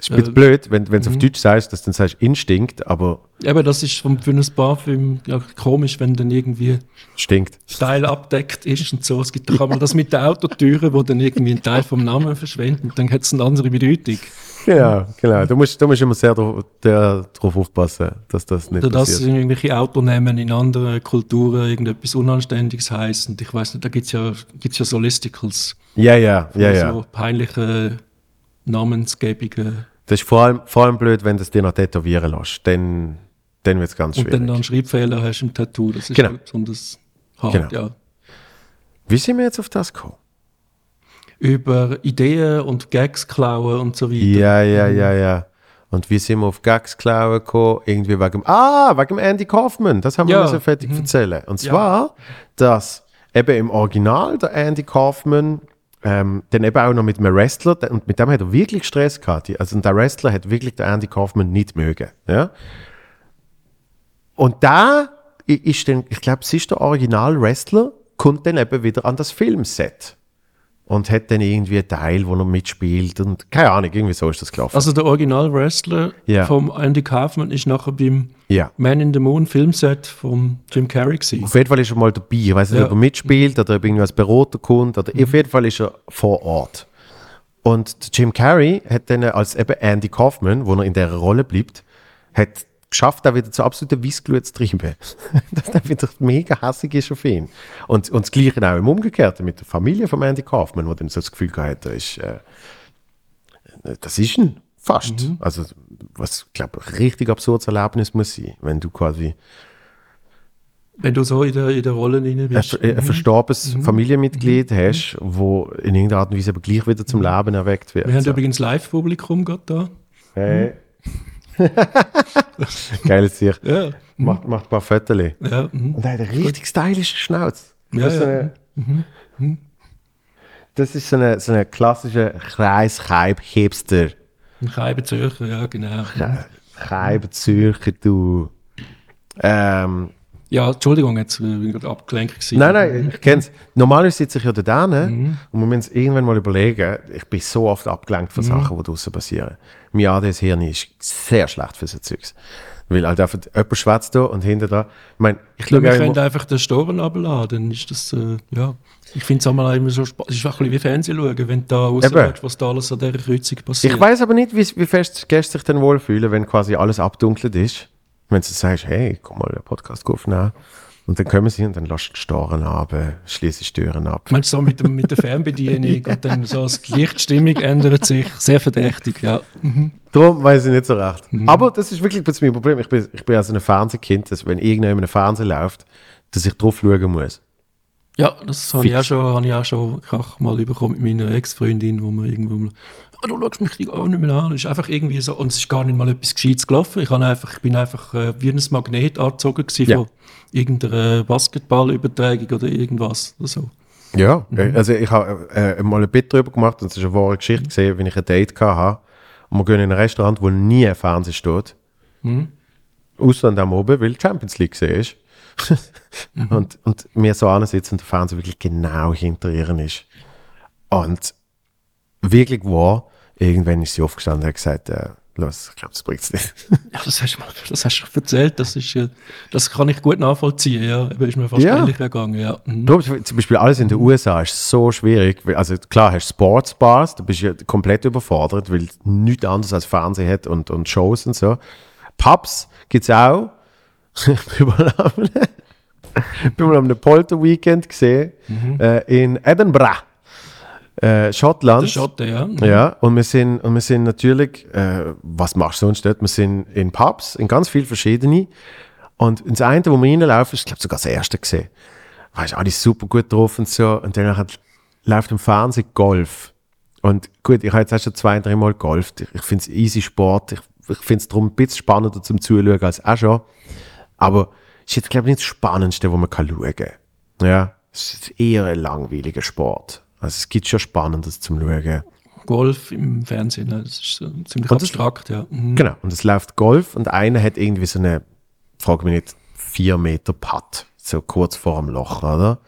Es ist ein bisschen blöd, wenn du es auf Deutsch sagst, dass du dann sagst Instinkt, aber Eben, das ist vom- für ein Parfüm ja, komisch, wenn dann irgendwie stinkt. Teil abdeckt ist und so. Es gibt doch einmal das mit den Autotüren, wo dann irgendwie ein Teil vom Namen verschwindet und dann hat es eine andere Bedeutung. Genau, genau. Du musst, du musst immer sehr darauf aufpassen, dass das nicht Oder dass passiert. irgendwelche Autonamen in anderen Kulturen irgendetwas Unanständiges heißen. Und ich weiß nicht, da gibt es ja, gibt's ja so Listicles. Ja, ja, ja, ja. So peinliche Namensgebungen. Das ist vor allem, vor allem blöd, wenn du es dir noch tätowieren lässt. Dann, dann wird es ganz Und schwierig. dann noch einen Schreibfehler hast im Tattoo. Das ist Genau. besonders hart, Genau. ja. Wie sind wir jetzt auf das gekommen? Über Ideen und Gags klauen und so weiter. Ja, ja, ja, ja. Und wie sind wir auf Gags klauen gekommen? Irgendwie wegen, ah, wegen Andy Kaufman. Das haben wir Ja. müssen fertig erzählen. Und Ja. zwar, dass eben im Original der Andy Kaufman ähm, dann eben auch noch mit einem Wrestler, und mit dem hat er wirklich Stress gehabt. Also der Wrestler hat wirklich den Andy Kaufman nicht mögen. Ja? Und da ist dann, ich glaube, es ist der Original-Wrestler, kommt dann eben wieder an das Filmset. Und hat dann irgendwie einen Teil, wo er mitspielt und keine Ahnung, irgendwie so ist das gelaufen. Also der Original-Wrestler Ja. vom Andy Kaufman ist nachher beim ja. Man in the Moon Filmset vom Jim Carrey gewesen. Auf jeden Fall ist er mal dabei. Ich weiß nicht, Ja. ob er mitspielt oder ob irgendwie als Berater kommt. Oder auf jeden Fall ist er vor Ort. Und der Jim Carrey hat dann als eben Andy Kaufman, wo er in dieser Rolle bleibt, hat geschafft, da wieder zu absoluten Weissglut zu treiben. Dass er wieder mega hässig ist auf ihn. Und, und das Gleiche auch im Umgekehrten mit der Familie von Andy Kaufman, wo dann so das Gefühl gehabt hat, er ist, äh, das ist ein fast. Also, was, ich glaube, ein richtig absurdes Erlebnis muss sein, wenn du quasi Wenn du so in der, in der Rolle drin ein, bist. ver- ein verstorbenes Familienmitglied hast, wo in irgendeiner Art und Weise aber gleich wieder zum Leben erweckt wird. Wir haben so. übrigens Live-Publikum gerade da. hey. Geiles Sicht. Ja. Macht, macht ein paar Fotos. Ja, mhm. Und er hat eine richtig stylische Schnauze. Ja, das, ist so eine, das ist so eine, so eine klassische Kreiskeib-Hipster. Scheibe Zürcher, ja, genau. Keib Zürcher, du. Ähm, Ja, Entschuldigung, jetzt äh, bin ich gerade abgelenkt gewesen. Nein, nein, ich kenne es. Normalerweise sitze ich ja da? Mhm. und wir müssen es irgendwann mal überlegen. Ich bin so oft abgelenkt Mhm. von Sachen, die draußen passieren. Mein ADS-Hirn ist sehr schlecht für so Zeugs. Weil halt einfach jemand schwätzt da und hinter da. Ich meine, ich glaube, wir können einfach den Storen abladen, dann ist das, äh, ja. Ich finde es auch mal immer so spannend. Es ist auch ein bisschen wie Fernsehen schauen, wenn du da rausschaust, was da alles an dieser Kreuzung passiert. ich weiß aber nicht, wie, wie fest Gäste sich dann wohlfühlen, wenn quasi alles abdunkelt ist. Wenn du sagst, hey, komm mal, den Podcast aufnehmen. Und dann kommen sie und dann lässt die Storen ab, schließe die Türen ab. Meinst du so mit, dem, mit der Fernbedienung und dann so die Lichtstimmung ändert sich? Sehr verdächtig, ja. Mhm. Darum weiß ich nicht so recht. Mhm. Aber das ist wirklich mein Problem. Ich bin, ich bin also ein Fernsehkind, dass wenn irgendjemand im Fernsehen läuft, dass ich drauf schauen muss. Ja, das habe ich auch schon, habe ich auch schon ich mal bekommen mit meiner Ex-Freundin, wo wir irgendwo mal, ah, du schaust mich gar nicht mehr an. Es ist einfach irgendwie so, und es ist gar nicht mal etwas Gescheites gelaufen. Ich, einfach, ich bin einfach äh, wie ein Magnet angezogen ja. von irgendeiner Basketballübertragung oder irgendwas oder so. Ja, mhm. also ich habe äh, mal ein Bit darüber gemacht und es ist eine wahre Geschichte gesehen, wenn ich ein Date hatte und wir gehen in ein Restaurant, wo nie ein Fernseher steht. Mhm. Außer an oben, weil die Champions League gesehen ist mhm. und, und wir so ansitzen und der Fernseher wirklich genau hinter ihr ist. Und wirklich wahr, irgendwann ist sie aufgestanden und hat gesagt, äh, los, ich glaube, das bringt es nicht. ja, das hast du mal, das hast du erzählt, das ist, das kann ich gut nachvollziehen, ja, ist mir fast ja. ähnlich gegangen, ja. Mhm. Zum Beispiel alles in den USA ist so schwierig, also klar hast du Sportsbars, da bist du ja komplett überfordert, weil nichts anderes als Fernsehen hat und, und Shows und so. Pubs gibt es auch, ich bin mal am Polter-Weekend gesehen mhm. äh, in Edinburgh. Äh, Schottland. Der Schotte, ja. Mhm. Ja, und wir sind, und wir sind natürlich, äh, was machst du sonst dort? Wir sind in Pubs, in ganz viele verschiedene. Und das eine, wo wir reinlaufen, ist, glaube sogar das erste gesehen. Weißt du, alles super gut drauf und so. Und dann läuft im Fernsehen Golf. Und gut, ich habe jetzt auch schon zwei, drei Mal golft. Ich, ich finde es easy Sport. Ich, ich finde es darum ein bisschen spannender zum Zuschauen als auch schon. Aber ist jetzt, glaube ich, nicht das Spannendste, wo man kann schauen kann. Ja, es ist eher ein langweiliger Sport. Also es gibt schon Spannendes zum Schauen. Golf im Fernsehen, ne? das ist so ziemlich und abstrakt, ja. Mhm. Genau, und es läuft Golf und einer hat irgendwie so eine, frag mich nicht, vier Meter Putt, so kurz vor dem Loch, oder?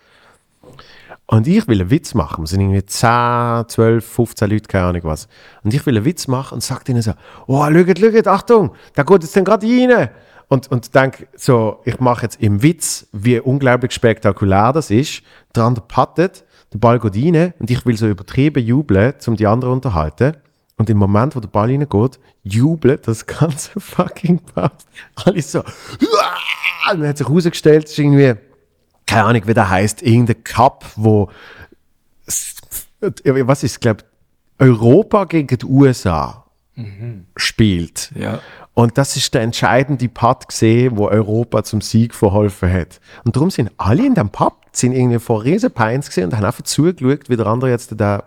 Und ich will einen Witz machen. Wir sind irgendwie 10, 12, 15 Leute, keine Ahnung was. Und ich will einen Witz machen und sage ihnen so, oh, schaut, schaut, Achtung, da geht jetzt dann gerade rein und, und denke so, ich mache jetzt im Witz, wie unglaublich spektakulär das ist. Der andere pattet, der Ball geht rein und ich will so übertrieben jubeln, um die anderen unterhalten. Und im Moment, wo der Ball reingeht, jubelt das ganze fucking Pass. Alles so, und dann hat sich herausgestellt, es ist irgendwie, keine Ahnung, wie der heißt, irgendein Cup, wo, was ist, glaube Europa gegen die USA mhm. spielt. Ja. Und das ist der entscheidende Putt gesehen, wo Europa zum Sieg verholfen hat. Und darum sind alle in dem Pub, sind irgendwie vor Riesenpeins gesehen und haben einfach zugeschaut, wie der andere jetzt den Ball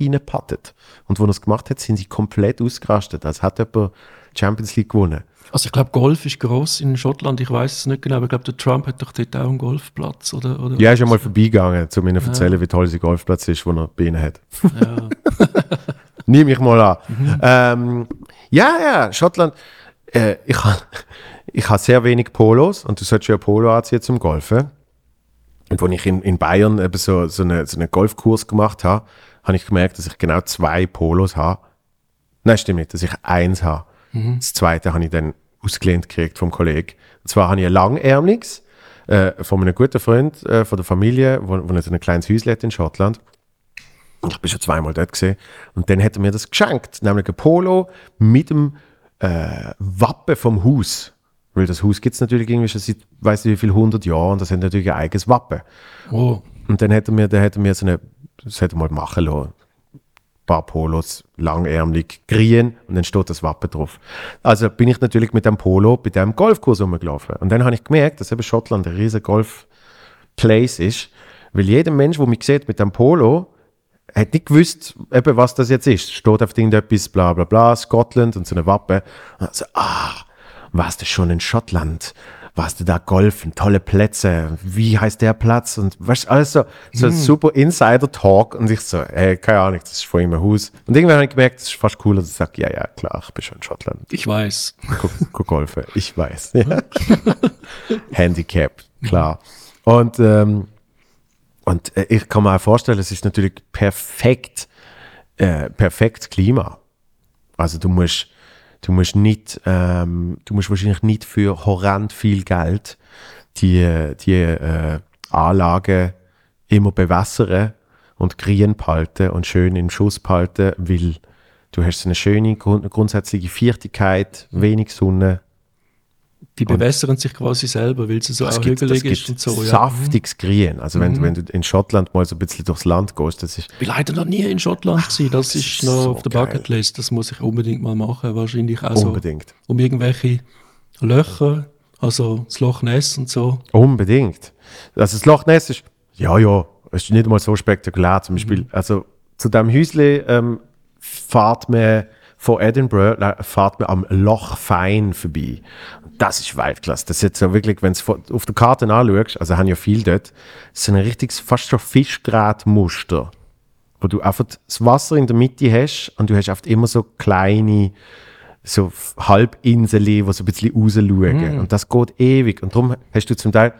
reinpattet. Und wo er es gemacht hat, sind sie komplett ausgerastet, als hätte jemand Champions League gewonnen. Also ich glaube, Golf ist groß in Schottland. Ich weiß es nicht genau, aber ich glaube, der Trump hat doch dort auch einen Golfplatz, oder? oder ja, er ist ja mal vorbeigegangen, um ihnen zu erzählen, ja. wie toll sein Golfplatz ist, den er bei ihnen hat. Ja. Nehme ich mal an. Mhm. Ähm, ja, ja, Schottland. Äh, ich habe ich ha sehr wenig Polos und du solltest ja Polo anziehen zum Golfen. Und als ich in, in Bayern eben so, so, eine, so einen Golfkurs gemacht habe, habe ich gemerkt, dass ich genau zwei Polos habe. Nein, stimmt nicht, dass ich eins habe. Mhm. Das zweite habe ich dann ausgelehnt gekriegt vom Kollegen. Und zwar habe ich ein langärmliches äh, von einem guten Freund äh, von der Familie, wo, wo ein kleines hat in Schottland. Ich bin schon zweimal dort gesehen. Und dann hat er mir das geschenkt, nämlich ein Polo mit dem äh, Wappen vom Haus. Weil das Haus gibt es natürlich irgendwie schon seit, weiß nicht wie viel, 100 Jahren und das hat natürlich ein eigenes Wappen. Oh. Und dann er mir, dann mir so eine, das hätte mal machen lassen, ein paar Polos, langärmlich, grün und dann steht das Wappen drauf. Also bin ich natürlich mit dem Polo bei dem Golfkurs rumgelaufen. Und dann habe ich gemerkt, dass eben Schottland ein riesiger Golf-Place ist, weil jeder Mensch, der mich sieht mit dem Polo, hat nicht gewusst, eben, was das jetzt ist. Steht auf irgendetwas, bla bla bla, Scotland und so eine Wappe. Und so, ah, warst du schon in Schottland? Warst du da golfen? Tolle Plätze. Wie heißt der Platz? Und weißt alles so, so hm. super Insider-Talk. Und ich so, ey, keine Ahnung, das ist vor ihm ein Haus. Und irgendwann habe ich gemerkt, das ist fast cooler, dass ich sage, ja, ja, klar, ich bin schon in Schottland. Ich weiß. Guck, guck golfen. Ich weiß. Ja. Handicap, klar. Und, ähm, und äh, ich kann mir auch vorstellen, es ist natürlich perfekt, äh, perfekt Klima. Also du musst, du musst nicht, ähm, du musst wahrscheinlich nicht für horrend viel Geld die, die äh, Anlage immer bewässern und grün behalten und schön im Schuss behalten, weil du hast eine schöne grund grundsätzliche Viertigkeit, wenig Sonne, Die bewässern sich quasi selber, weil sie so auch hügelig ist und so. Ja. saftiges Grün. Also wenn, Mhm. wenn du in Schottland mal so ein bisschen durchs Land gehst, das ist Ich bin leider noch nie in Schottland gewesen. Das, das ist noch so auf der. Bucketlist. Das muss ich unbedingt mal machen. Wahrscheinlich auch so unbedingt. um irgendwelche Löcher, also das Loch Ness und so. Unbedingt. Also das Loch Ness ist, ja, ja, es ist nicht mal so spektakulär. Zum Beispiel, also zu dem Häusle ähm, fährt man von Edinburgh, äh, fährt man am Loch Fein vorbei. Das ist Weltklasse. Das ist jetzt so wirklich, wenn du auf der Karte anschaust, also haben ja viel dort, das ist ein richtiges, fast schon Fischgrätmuster, wo du einfach das Wasser in der Mitte hast und du hast oft immer so kleine so Halbinseln, die so ein bisschen rausschauen. Und das geht ewig. Und darum hast du zum Teil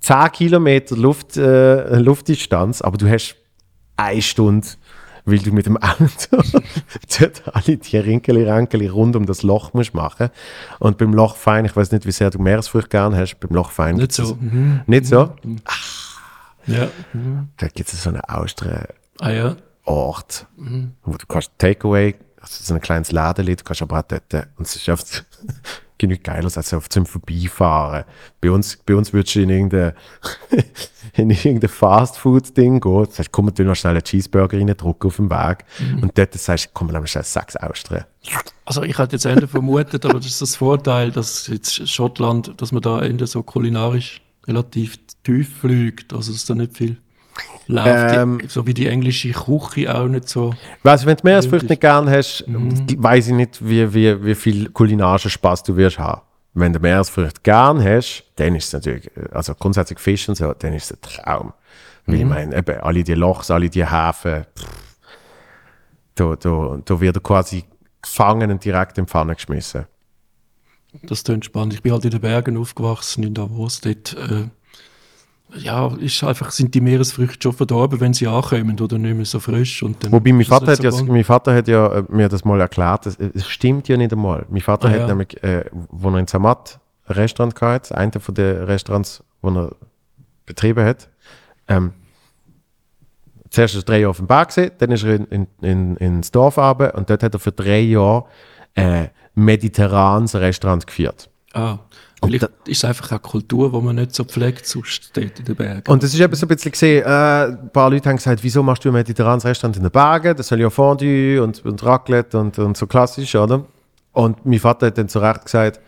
10 Kilometer Luft, äh, Luftdistanz, aber du hast eine Stunde, weil du mit dem Auto alle die Rinkeli, Rankeli rund um das Loch musst machen. Und beim Lochfein, ich weiß nicht, wie sehr du Meeresfrüchte gern hast, beim Lochfein Nicht gibt's so. Mhm. Nicht so? Ja. Da gibt es so einen Austria Ah ja. Ort, wo du kannst Takeaway, also so ein kleines Laden, du kannst aber auch dort, und es ist oft genug geiler als auf zum Vorbeifahren. Bei uns, bei uns würdest du in irgendein, in irgendein Fast-Food-Ding gehen, das heißt, komm, du noch schnell einen Cheeseburger reindrücken auf dem Weg, und dort sagst du, komm, lass mal schnell sechs Austria. Also ich hätte jetzt eher vermutet, aber das ist das Vorteil, dass jetzt Schottland, dass man da eher so kulinarisch relativ tief fliegt, also dass da nicht viel läuft, Ähm. so wie die englische Küche auch nicht so. Weißt du, wenn du Meeresfrüchte nicht gern hast, Mhm. weiß ich nicht, wie, wie, wie viel kulinarischen Spaß du wirst haben. Wenn du Meeresfrüchte gern hast, dann ist es natürlich, also grundsätzlich Fisch und so, dann ist es ein Traum. Weil ich Mhm. meine, eben, alle die Lochs, alle die Häfen, pff, da, da, da wird er quasi gefangen und direkt in die Pfanne geschmissen. Das klingt spannend. Ich bin halt in den Bergen aufgewachsen, in Davos. Dort, äh, ja, ist einfach, sind die Meeresfrüchte schon verdorben, wenn sie ankommen oder nicht mehr so frisch. Und dann Wobei mein das Vater, hat nicht ja, so mein Vater hat ja äh, mir das mal erklärt, das, es stimmt ja nicht einmal. Mein Vater Ah, hat ja. nämlich, äh, wo er in Zermatt ein Restaurant gehabt, einer von den Restaurants, wo er betrieben hat, ähm, zuerst ist er drei Jahre auf dem Berg gewesen, dann ist er in, in, in, ins Dorf runter und dort hat er für drei Jahre äh, mediterranes Restaurant geführt. Ah, vielleicht ist es einfach eine Kultur, die man nicht so pflegt, sonst dort in den Bergen. Und das ist eben so ein bisschen gesehen, äh, ein paar Leute haben gesagt, wieso machst du ein mediterranes Restaurant in den Bergen? Das soll ja Fondue und, und Raclette und, und so klassisch, oder? Und mein Vater hat dann zu Recht gesagt,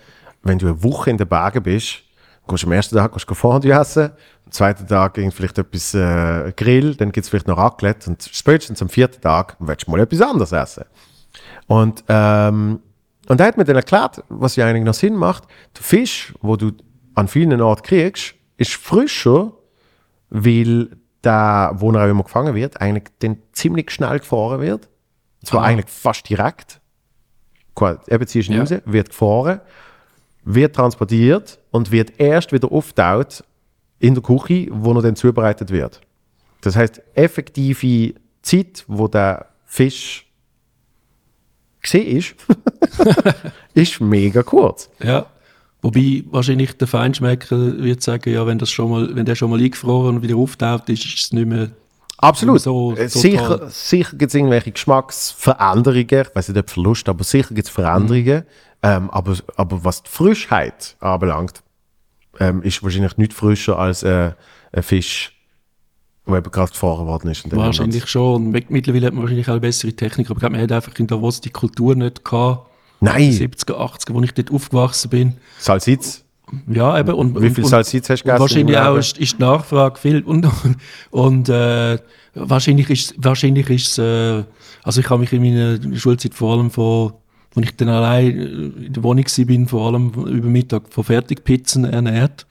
wenn du eine Woche in den Bergen bist, gehst du am ersten Tag gehst du Fondue essen, am zweiten Tag vielleicht etwas äh, Grill, dann gibt es vielleicht noch Raclette und spätestens am vierten Tag willst du mal etwas anderes essen. Und, ähm, und er hat mir dann erklärt, was ja eigentlich noch Sinn macht, der Fisch, wo du an vielen Orten kriegst, ist frischer, weil der, wo er auch immer gefangen wird, eigentlich dann ziemlich schnell gefahren wird. Und zwar Ah. eigentlich fast direkt. Eben ziehst du ihn Ja. raus, wird gefahren, wird transportiert und wird erst wieder auftaut in der Küche, wo er dann zubereitet wird. Das heißt, effektive Zeit, wo der Fisch gesehen ist, ist mega kurz. Ja. Wobei wahrscheinlich der Feinschmecker wird sagen, ja, wenn, das schon mal, wenn der schon mal eingefroren und wieder auftaucht, ist, ist es nicht mehr. Absolut. So total. sicher sicher gibt es irgendwelche Geschmacksveränderungen. Ich weiß nicht, ob Verlust, aber sicher gibt es Veränderungen. Ähm, aber, aber was die Frischheit anbelangt, ähm, ist wahrscheinlich nicht frischer als äh, ein Fisch, gerade gefahren worden ist. Wahrscheinlich schon. Mittlerweile hat man wahrscheinlich auch eine bessere Technik. Aber ich glaube, man hat einfach in Davos die Kultur nicht gehabt. Nein, 70er, 80er, wo ich dort aufgewachsen bin. Salsitz. Ja, eben. Und, Wie viel Salsitz hast du gegessen? wahrscheinlich auch ist, ist die Nachfrage viel. Und, und äh, wahrscheinlich ist wahrscheinlich ist äh, also ich habe mich in meiner Schulzeit vor allem von, als ich dann allein in der Wohnung war, bin, vor allem über Mittag von Fertigpizzen ernährt.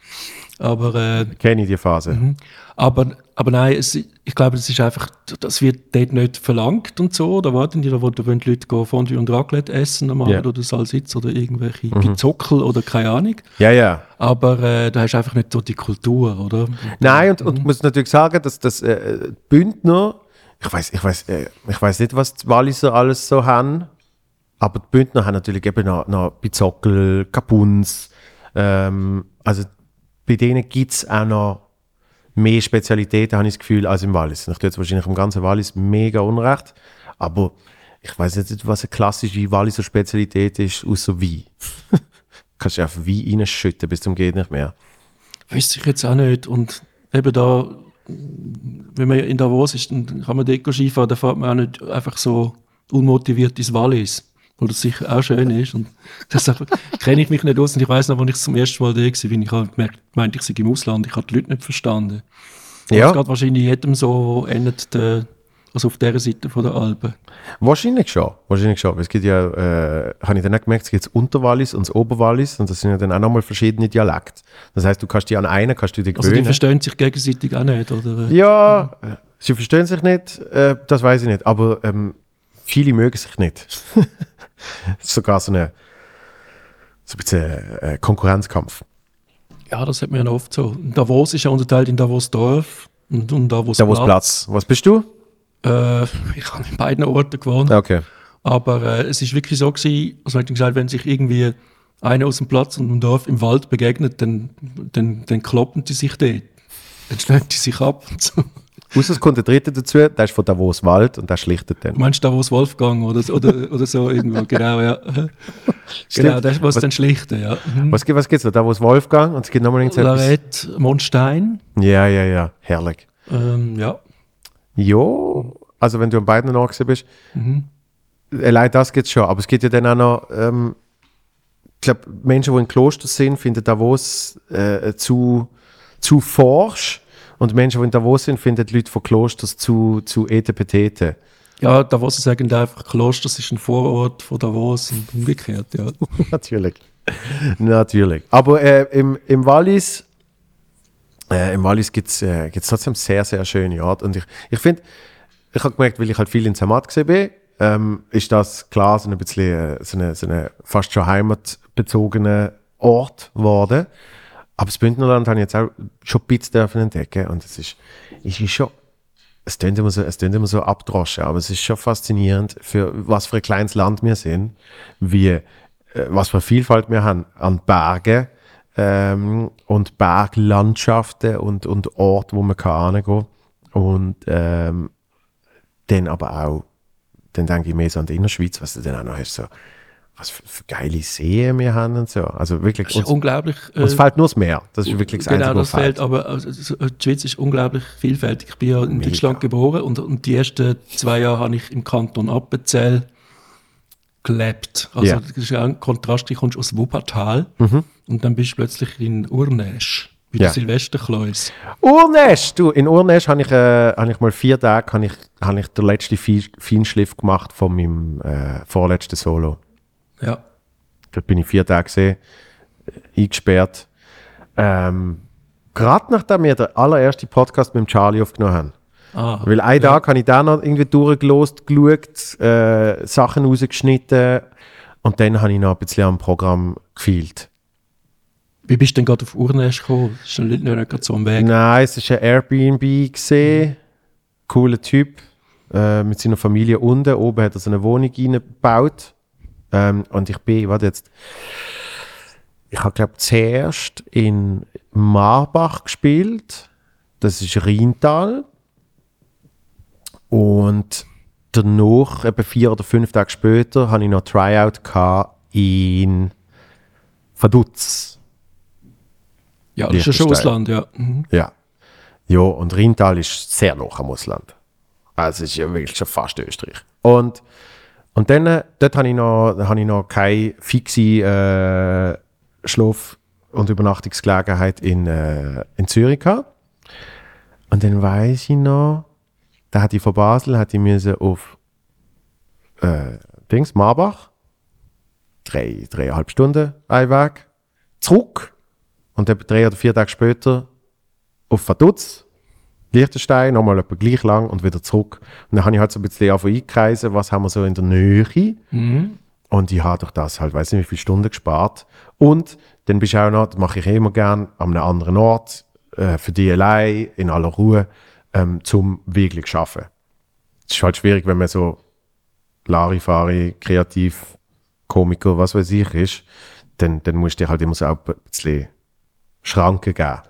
Aber äh, Kenne ich die Phase. Mhm. Aber, aber nein, es, ich glaube, es ist einfach, das wird dort nicht verlangt und so. Da warten die, da wollen die Leute gehen Fondue und Raclette essen am Abend Ja. oder Salsitz oder irgendwelche Pizockel oder keine Ahnung. Ja, ja. Aber äh, da hast du einfach nicht so die Kultur, oder? Nein, und, und ich muss natürlich sagen, dass das äh, Bündner, ich weiß ich weiß, äh, ich weiß nicht, was die Walliser alles so haben, aber die Bündner haben natürlich eben noch, noch Bizockel, Kapuns, ähm, also bei denen gibt es auch noch mehr Spezialitäten, habe ich das Gefühl, als im Wallis. Ich tue jetzt wahrscheinlich im ganzen Wallis mega unrecht, aber ich weiß nicht, was eine klassische Walliser Spezialität ist, außer Wein. kannst du einfach wie reinschütten bis zum geht nicht mehr. Wüsste ich jetzt auch nicht. Und eben da, wenn man in Davos ist, dann kann man dort Skifahren, da fährt man auch nicht einfach so unmotiviert ins Wallis. Wo das sicher auch schön ist. Und deshalb kenne ich mich nicht aus. Und ich weiß noch, als ich zum ersten Mal da war, bin ich halt gemerkt, meinte, ich sei im Ausland. Ich habe die Leute nicht verstanden. Ja. Das geht wahrscheinlich jedem so, endet der, also auf dieser Seite von der Alpen. Wahrscheinlich schon. Wahrscheinlich schon. Es gibt ja, äh, habe ich dann auch gemerkt, es gibt das Unterwallis und das Oberwallis und das sind ja dann auch nochmal verschiedene Dialekte. Das heißt, du kannst dich an einen kannst du dich Also die gewöhnen. verstehen sich gegenseitig auch nicht, oder? ja, äh, sie verstehen sich nicht, äh, das weiß ich nicht, aber ähm, viele mögen sich nicht. Sogar so eine so ein bisschen äh, Konkurrenzkampf. Ja, das hat man ja oft so. Davos ist ja unterteilt in Davos Dorf und, und Davos Da wo es Platz. Was bist du? Äh, ich habe in beiden Orten gewohnt. Okay. Aber äh, es ist wirklich so gewesen, also hat gesagt, wenn sich irgendwie einer aus dem Platz und dem Dorf im Wald begegnet, dann, dann, dann kloppen die sich dort. Dann schlagen die sich ab. Und so. Außer es kommt der dritte dazu, der ist von Davos Wald und der schlichtet dann. Du meinst Davos Wolfgang oder, so- oder, oder so irgendwo, genau, ja. genau, das muss dann schlichten, ja. Mhm. Was, gibt- was gibt's da? Davos Wolfgang und es gibt nochmal irgendetwas. Lorette Monstein, Ja, ja, ja. Herrlich. ähm, ja. Jo, also wenn du an beiden gewesen bist, Mhm. allein das gibt es schon. Aber es gibt ja dann auch noch, ähm, ich glaube, Menschen, die in Kloster sind, finden Davos äh, zu, zu forsch. Und Menschen, die in Davos sind, finden die Leute von Klosters zu, zu etepetete. Ja, Davos sagen einfach, Kloster ist ein Vorort von Davos und umgekehrt, ja. Natürlich. Natürlich. Aber äh, im, im Wallis, äh, im Wallis gibt es äh, gibt's trotzdem sehr, sehr schöne Orte. Und ich, ich finde, ich habe gemerkt, weil ich halt viel in Zermatt gesehen bin, ähm, ist das klar so ein bisschen äh, so eine, so eine fast schon heimatbezogene Ort geworden. Aber das Bündnerland habe ich jetzt auch schon ein bisschen entdecken. Und es ist, ist schon, es klingt immer so, es klingt immer so abdroschen, aber es ist schon faszinierend, für was für ein kleines Land wir sind, wie, äh, was für Vielfalt wir haben an Bergen ähm, und Berglandschaften und, und Orte, wo man kann hingehen und ähm, dann aber auch, dann denke ich mehr so an die Innerschweiz, was du dann auch noch hast, so, was für, für geile Seen wir haben und so. Also wirklich, uns, unglaublich. äh, uns fehlt nur das Meer. Das ist wirklich das genau, Einzige, das fehlt, aber also, so- die Schweiz ist unglaublich vielfältig. Ich bin ja in Mega. Deutschland geboren und, und die ersten zwei Jahre habe ich im Kanton Appenzell gelebt. Also Ja. das ist ja ein Kontrast, du kommst aus Wuppertal und dann bist du plötzlich in Urnäsch, wie Mhm. Ja. der Silvesterkleus. Urnäsch, du, in Urnäsch habe ich, äh, habe ich mal vier Tage habe ich, habe ich den letzten Fe- Feinschliff gemacht von meinem äh, vorletzten Solo. Ja. Dort bin ich vier Tage gesehen, äh, eingesperrt. Ähm, Gerade nachdem wir den allerersten Podcast mit dem Charlie aufgenommen haben. Ah, Weil einen Tag habe ich da noch irgendwie durchgelost, geschaut, äh, Sachen rausgeschnitten und dann habe ich noch ein bisschen am Programm gefehlt. wie bist du denn gerade auf Urnäsch gekommen? Das ist ja nicht, gerade so am Weg. Nein, es ist ein Airbnb gesehen. Cooler Typ. Äh, mit seiner Familie unten. Oben hat er so eine Wohnung reingebaut. Ähm, und ich bin, warte jetzt. Ich habe, glaube zuerst in Marbach gespielt. Das ist Rheintal. Und danach, etwa vier oder fünf Tage später, hatte ich noch Tryout in Vaduz. Ja, das ist ja schon. Ausland, ja. Mhm. Ja. Ja, und Rheintal ist sehr nah am Ausland. Also es ist ja wirklich schon fast Österreich. Und, und dann, äh, dort habe ich noch, habe ich noch keine fixe äh, Schlaf- und Übernachtungsgelegenheit in, äh, in Zürich gehabt. Und dann weiß ich noch, da hatte ich von Basel, hatte ich müssen auf äh, Dings, Marbach, drei, dreieinhalb Stunden ein Weg, zurück. Und etwa drei oder vier Tage später auf Vaduz, Liechtenstein, nochmal etwa gleich lang und wieder zurück. Und dann habe ich halt so ein bisschen angefangen einkreisen, was haben wir so in der Nähe. Mhm. Und ich habe durch das halt, weiß nicht, wie viele Stunden gespart. Und dann bist du auch noch, das mache ich immer gern, an einem anderen Ort, äh, für dich allein, in aller Ruhe, ähm, zum wirklich arbeiten. Es ist halt schwierig, wenn man so Larifari, kreativ, Komiker, was weiß ich ist, dann, dann musst du dir halt immer so auch ein bisschen Schranken geben.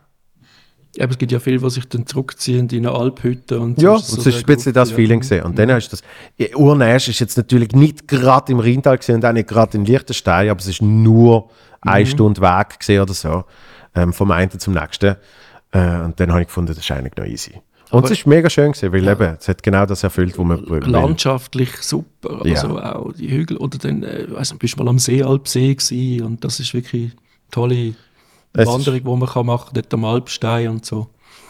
Eben, es gibt ja viele, die sich dann zurückziehen in eine Alphütte. Und Ja, und so das ist ein bisschen das ja. Feeling gesehen. Und dann hast du das. Ja, Urnäsch ist jetzt natürlich nicht gerade im Rheintal gesehen und auch nicht gerade in Liechtenstein, aber es ist nur eine Stunde Weg gesehen oder so. Ähm, vom einen zum nächsten. Äh, und dann habe ich gefunden, das ist eigentlich noch easy. Und es ist mega schön gesehen, weil eben, es hat genau das erfüllt, was man will. Landschaftlich super. Ja. Also auch die Hügel. Oder dann, äh, weiss nicht, bist du mal am Seealpsee gewesen und das ist wirklich tolle Ist- Wanderung, die man kann machen dort am Alpstein und so.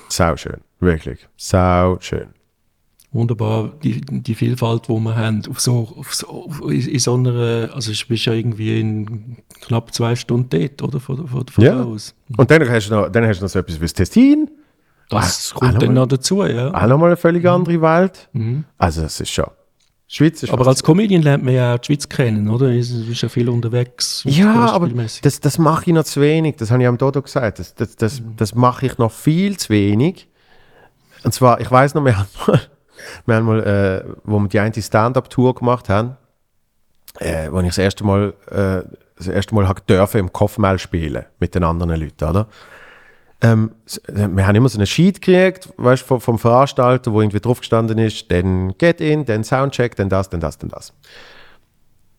Sau schön. Wirklich. Sau schön. Wunderbar, die, die Vielfalt, die wir haben. Auf so, auf so, in, in so einer, also du bist ja irgendwie in knapp zwei Stunden dort, oder? Von, von, von Ja. aus. Und dann hast du noch, dann hast du noch so etwas wie das Tessin. Das Ah, kommt dann noch noch dazu, ja. Auch nochmal eine völlig andere Welt. Also, es ist schon. Schweiz ist Aber als Comedian lernt man ja auch die Schweiz kennen, oder? Du bist ja viel unterwegs. Ja, aber das, das mache ich noch zu wenig. Das habe ich am Dodo gesagt. Das, das, das, das mache ich noch viel zu wenig. Und zwar, ich weiß noch, wir haben mal, wir haben mal äh, wo wir die eine Stand-Up-Tour gemacht haben, äh, wo ich das erste Mal, äh, das erste Mal habe dürfen im Kopfmail spielen mit den anderen Leuten, oder? Ähm, äh, wir haben immer so einen Sheet gekriegt, weißt, vom, vom Veranstalter, wo irgendwie drauf gestanden ist, dann Get In, dann Soundcheck, dann das, dann das, dann das.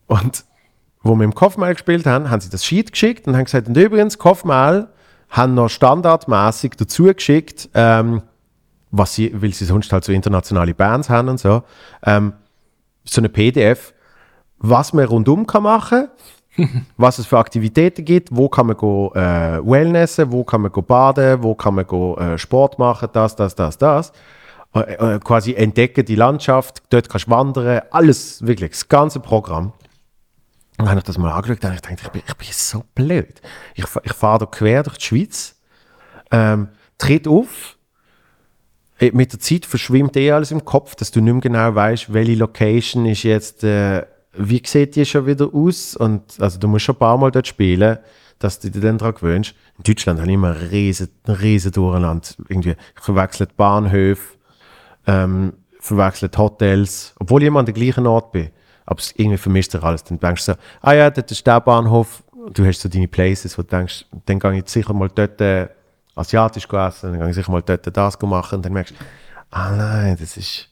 Und wo wir im Kopfmail gespielt haben, haben sie das Sheet geschickt und haben gesagt, und übrigens, Kopfmail haben noch standardmäßig dazu geschickt, ähm, was sie, weil sie sonst halt so internationale Bands haben und so, ähm, so eine PDF, was man rundum kann machen was es für Aktivitäten gibt, wo kann man go, äh, Wellnessen, wo kann man go baden, wo kann man go, äh, Sport machen, das, das, das, das. Äh, äh, quasi entdecken die Landschaft, dort kannst du wandern, alles, wirklich, das ganze Programm. Und dann habe ich das mal angeschaut und dachte, ich bin, ich bin so blöd. Ich, ich fahre da quer durch die Schweiz, ähm, tritt auf, äh, mit der Zeit verschwimmt eh alles im Kopf, dass du nicht mehr genau weißt, welche Location ist jetzt, äh, wie sieht die schon wieder aus? Und also du musst schon ein paar Mal dort spielen, dass du dich dann daran gewöhnst. In Deutschland habe ich immer riesen, riesen Durcheinander. Irgendwie, ich verwechsel die Bahnhöfe, ähm, verwechsel die Hotels, obwohl ich immer an der gleichen Ort bin. Aber irgendwie vermischt sich alles. Dann denkst du so, ah ja, dort ist der Bahnhof. Du hast so deine Places, wo du denkst, dann gehe ich sicher mal dort äh, asiatisch essen, dann gehe ich sicher mal dort das machen. Und dann merkst du, ah nein, das ist...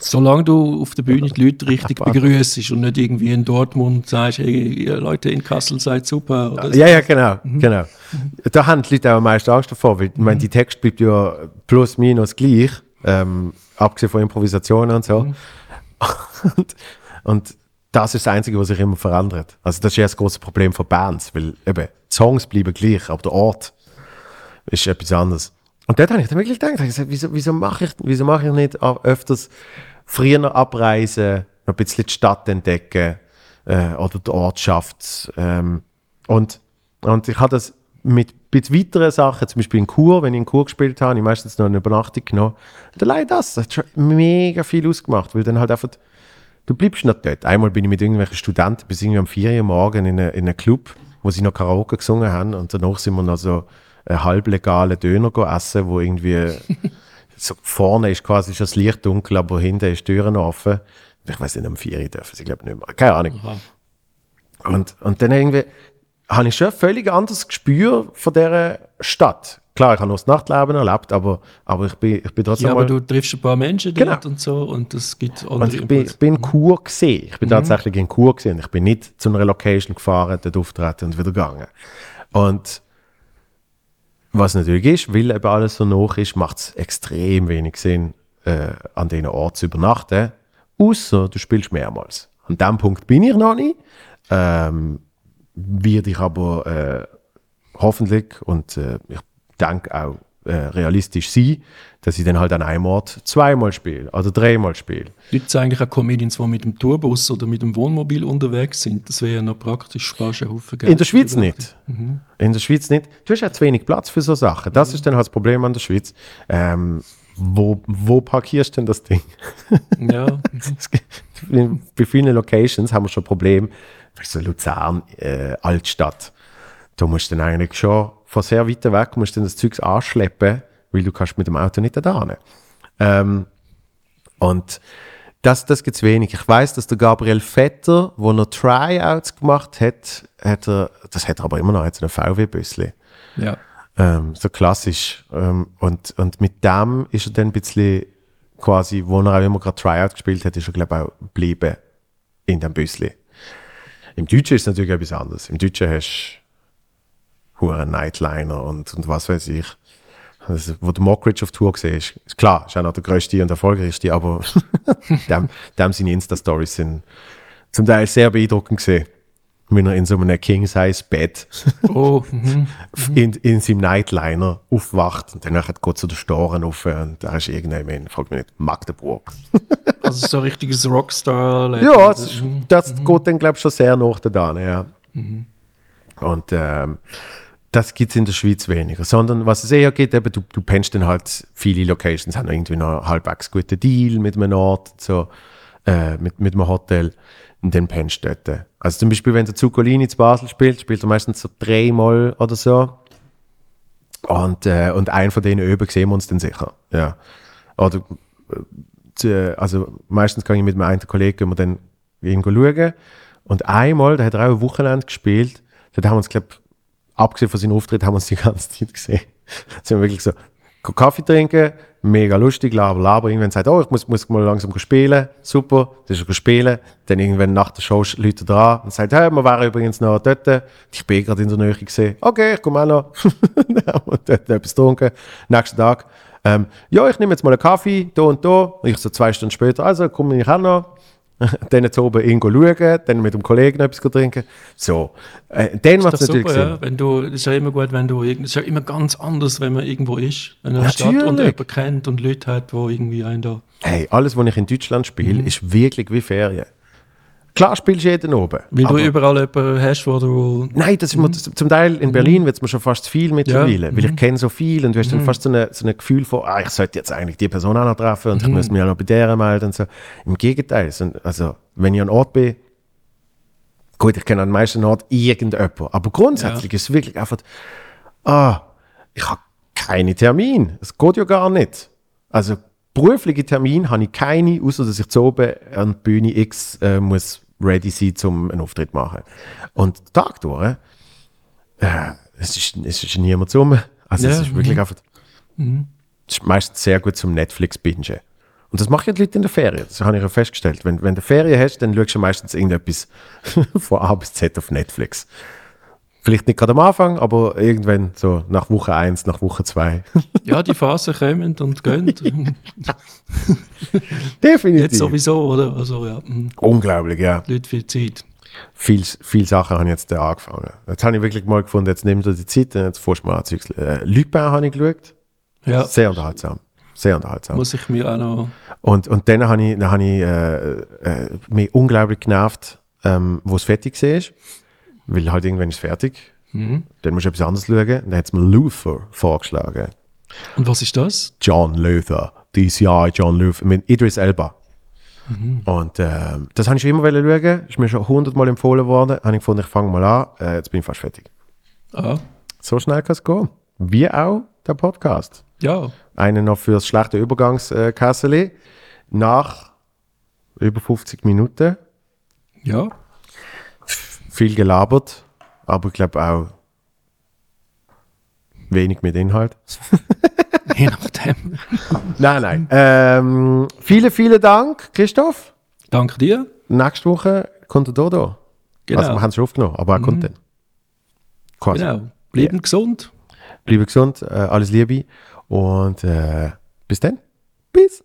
Solange du auf der Bühne die Leute richtig begrüßt und nicht irgendwie in Dortmund sagst, hey, ihr Leute in Kassel seid super. Oder so. Ja, ja, genau, genau. Da haben die Leute auch am meisten Angst davor, weil ich meine, die Text bleibt ja plus minus gleich, ähm, abgesehen von Improvisationen und so. Und, und das ist das Einzige, was sich immer verändert. Also das ist ja das große Problem von Bands, weil eben Songs bleiben gleich, aber der Ort ist etwas anderes. Und dort habe ich dann wirklich gedacht, ich gesagt, wieso, wieso mache ich, wieso mache ich nicht öfters früher abreisen, noch ein bisschen die Stadt entdecken äh, oder die Ortschaft. Ähm, und, und ich habe das mit bisschen weiteren Sachen, zum Beispiel in Chur, wenn ich in Chur gespielt habe, habe ich meistens noch eine Übernachtung genommen. Und allein das, das hat schon mega viel ausgemacht, weil dann halt einfach, du bleibst nicht dort. Einmal bin ich mit irgendwelchen Studenten bis irgendwie am 4 Uhr morgen in, eine, in einem Club, wo sie noch Karaoke gesungen haben und danach sind wir noch so halblegalen Döner essen, wo irgendwie so vorne ist quasi schon das Licht dunkel, aber hinten ist die Tür noch offen. Ich weiß nicht, um 4 Uhr dürfen sie, glaube ich, nicht mehr. Keine Ahnung. Aha. Und, und dann irgendwie habe ich schon ein völlig anderes Gespür von dieser Stadt. Klar, ich habe noch das Nachtleben erlebt, aber, aber ich bin, ich bin trotzdem Ja, aber du triffst ein paar Menschen Genau. dort und so und das gibt andere Und ich bin, ich bin in Chur gesehen. Ich bin tatsächlich in Chur gesehen. Ich bin nicht zu einer Location gefahren, dort auftreten und wieder gegangen. Und was natürlich ist, weil eben alles so hoch ist, macht es extrem wenig Sinn, äh, an diesen Ort zu übernachten. Außer du spielst mehrmals. An dem Punkt bin ich noch nicht. Ähm, werde ich aber äh, hoffentlich und äh, ich denke auch äh, realistisch sein, dass ich dann halt an einem Ort zweimal spiele oder dreimal spiele. Gibt es eigentlich auch Comedians, die mit dem Tourbus oder mit dem Wohnmobil unterwegs sind? Das wäre ja noch praktisch, sparst einen Haufen Geld. In der Schweiz nicht. In der Schweiz nicht. Du hast ja zu wenig Platz für so Sachen. Das ist dann halt das Problem an der Schweiz. Ähm, wo, wo parkierst du denn das Ding? Ja, Bei vielen Locations haben wir schon ein Problem. Du, Luzern, äh, Altstadt. Du musst dann eigentlich schon von sehr weit weg musst dann das Zeugs anschleppen, weil du kannst mit dem Auto nicht da. Ähm, und das, das gibt es wenig. Ich weiß, dass der Gabriel Vetter, wo er Tryouts gemacht hat, hat er, das hat er aber immer noch jetzt einen VW-Büssli. ja. Ähm, so klassisch. Ähm, und, und mit dem ist er dann ein bisschen quasi, wo er auch immer gerade Tryout gespielt hat, ist er, glaube ich, auch geblieben in dem Büsli. Im Deutschen ist es natürlich etwas anderes. Im Deutschen hast du Huren Nightliner und, und was weiß ich. Also, wo der Mockridge auf Tour gesehen ist, ist klar, ist auch noch der größte und erfolgreichste, aber dem, dem seine Insta-Stories sind zum Teil sehr beeindruckend gesehen. Wenn er in so einem King-Size-Bett Oh, mhm. in, in seinem Nightliner aufwacht und dann geht zu den Storen auf und da ist irgendjemand, fragt mich nicht, Magdeburg. also so ein richtiges Rockstar. Ja, das, ist- das geht dann, glaube ich, schon sehr nach da, ja. Und ähm, das gibt es in der Schweiz weniger. Sondern was es eher geht, eben, du, du pennst dann halt, viele Locations haben irgendwie noch halbwegs guten Deal mit einem Ort, so, äh, mit, mit einem Hotel. Und dann pennst du dort. Also zum Beispiel, wenn der Zuccolini zu Basel spielt, spielt er meistens so dreimal oder so. Und, äh, und einen von denen oben sehen wir uns dann sicher. Ja. Oder, äh, also meistens kann ich mit meinem einen Kollegen dann irgendwo schauen. Und einmal, da hat er auch ein Wochenende gespielt, da haben wir uns, glaube abgesehen von seinem Auftritt, haben wir uns die ganze Zeit gesehen. Da sind wir wirklich so, Kaffee trinken, mega lustig, laber, laber. Irgendwann sagt, oh, ich muss, muss mal langsam spielen. Super, dann ist spielen. Dann irgendwann nach der Show Leute dran und sagt, hey, wir waren übrigens noch dort. Ich bin gerade in der Nähe gesehen. Okay, ich komme auch noch. dann haben wir dort etwas getrunken. Nächsten Tag, ähm, ja, ich nehme jetzt mal einen Kaffee, da und da. Ich so zwei Stunden später, also komme ich auch noch. dann jetzt oben irgendwo schauen, dann mit dem Kollegen etwas trinken. So. Äh, dann macht es ist natürlich super, Sinn. ja. Wenn du, ist ja immer gut, wenn du es ist ja immer ganz anders, wenn man irgendwo ist, in einer Stadt und jemanden kennt und Leute hat, wo irgendwie einen da. Hey, alles, was ich in Deutschland spiele, Mhm. ist wirklich wie Ferien. Klar spielst du jeden oben. Weil du überall jemanden hast, wo du. Nein, das ist mir, zum Teil in Berlin wird es mir schon fast zu viel mittlerweile, Mhm. weil ich kenne so viel und du hast dann fast so, eine, so ein Gefühl von, ah, ich sollte jetzt eigentlich die Person auch noch treffen Mhm. und ich muss mich auch noch bei der melden und so. Im Gegenteil, so, also wenn ich an Ort bin, gut, ich kenne an den meisten Orten irgendjemanden, aber grundsätzlich ist es wirklich einfach, ah, ich habe keine Termin. Es geht ja gar nicht. Also berufliche Termine habe ich keine, außer dass ich zu oben an der Bühne X äh, muss ready sein, um einen Auftritt zu machen. Und den Tag durch, äh, es, ist, es ist niemand zu mir. Also es Ja, ist wirklich einfach, es ist meistens sehr gut zum Netflix-Bingen. Und das machen die Leute in der Ferien. Das habe ich ja festgestellt. Wenn, wenn du Ferien hast, dann schaust du meistens irgendetwas von A bis Z auf Netflix. Vielleicht nicht gerade am Anfang, aber irgendwann so nach Woche 1, nach Woche 2. Ja, die Phasen kommen und gehen. Definitiv. Jetzt sowieso, oder? Also, ja, mhm. Unglaublich, ja. Leute viel Zeit. Viel, viel Sachen habe ich jetzt angefangen. Jetzt habe ich wirklich mal gefunden, jetzt nimmst du die Zeit jetzt fährst du mal an Zeugs. Äh, Lupin habe ich geschaut. Ja, Sehr unterhaltsam. Sehr unterhaltsam. muss ich mir auch noch. Und, und dann habe ich, dann habe ich äh, äh, mich unglaublich genervt, ähm, wo es fertig war. Weil halt irgendwann ist fertig. Dann musst du etwas anderes schauen. Dann hat es mir Luther vorgeschlagen. Und was ist das? John Luther. DCI John Luther. Mit Idris Elba. Und ähm, das habe ich immer schauen. Ist mir schon hundertmal empfohlen worden. Habe ich gefunden, ich fange mal an. Äh, jetzt bin ich fast fertig. Ah, So schnell kann es gehen. Wie auch der Podcast. ja. Einen noch fürs schlechte Übergangskasseli. Nach über 50 Minuten. Ja. Viel gelabert, aber ich glaube auch wenig mit Inhalt. Je nachdem. Nein, nein. Ähm, vielen, vielen Dank, Christoph. Danke dir. Nächste Woche kommt er da. da. Genau. Also, wir haben es schon aufgenommen, aber er kommt dann. Quasi. genau. Bleiben gesund. Bleibe gesund, äh, alles Liebe und äh, bis dann. Bis.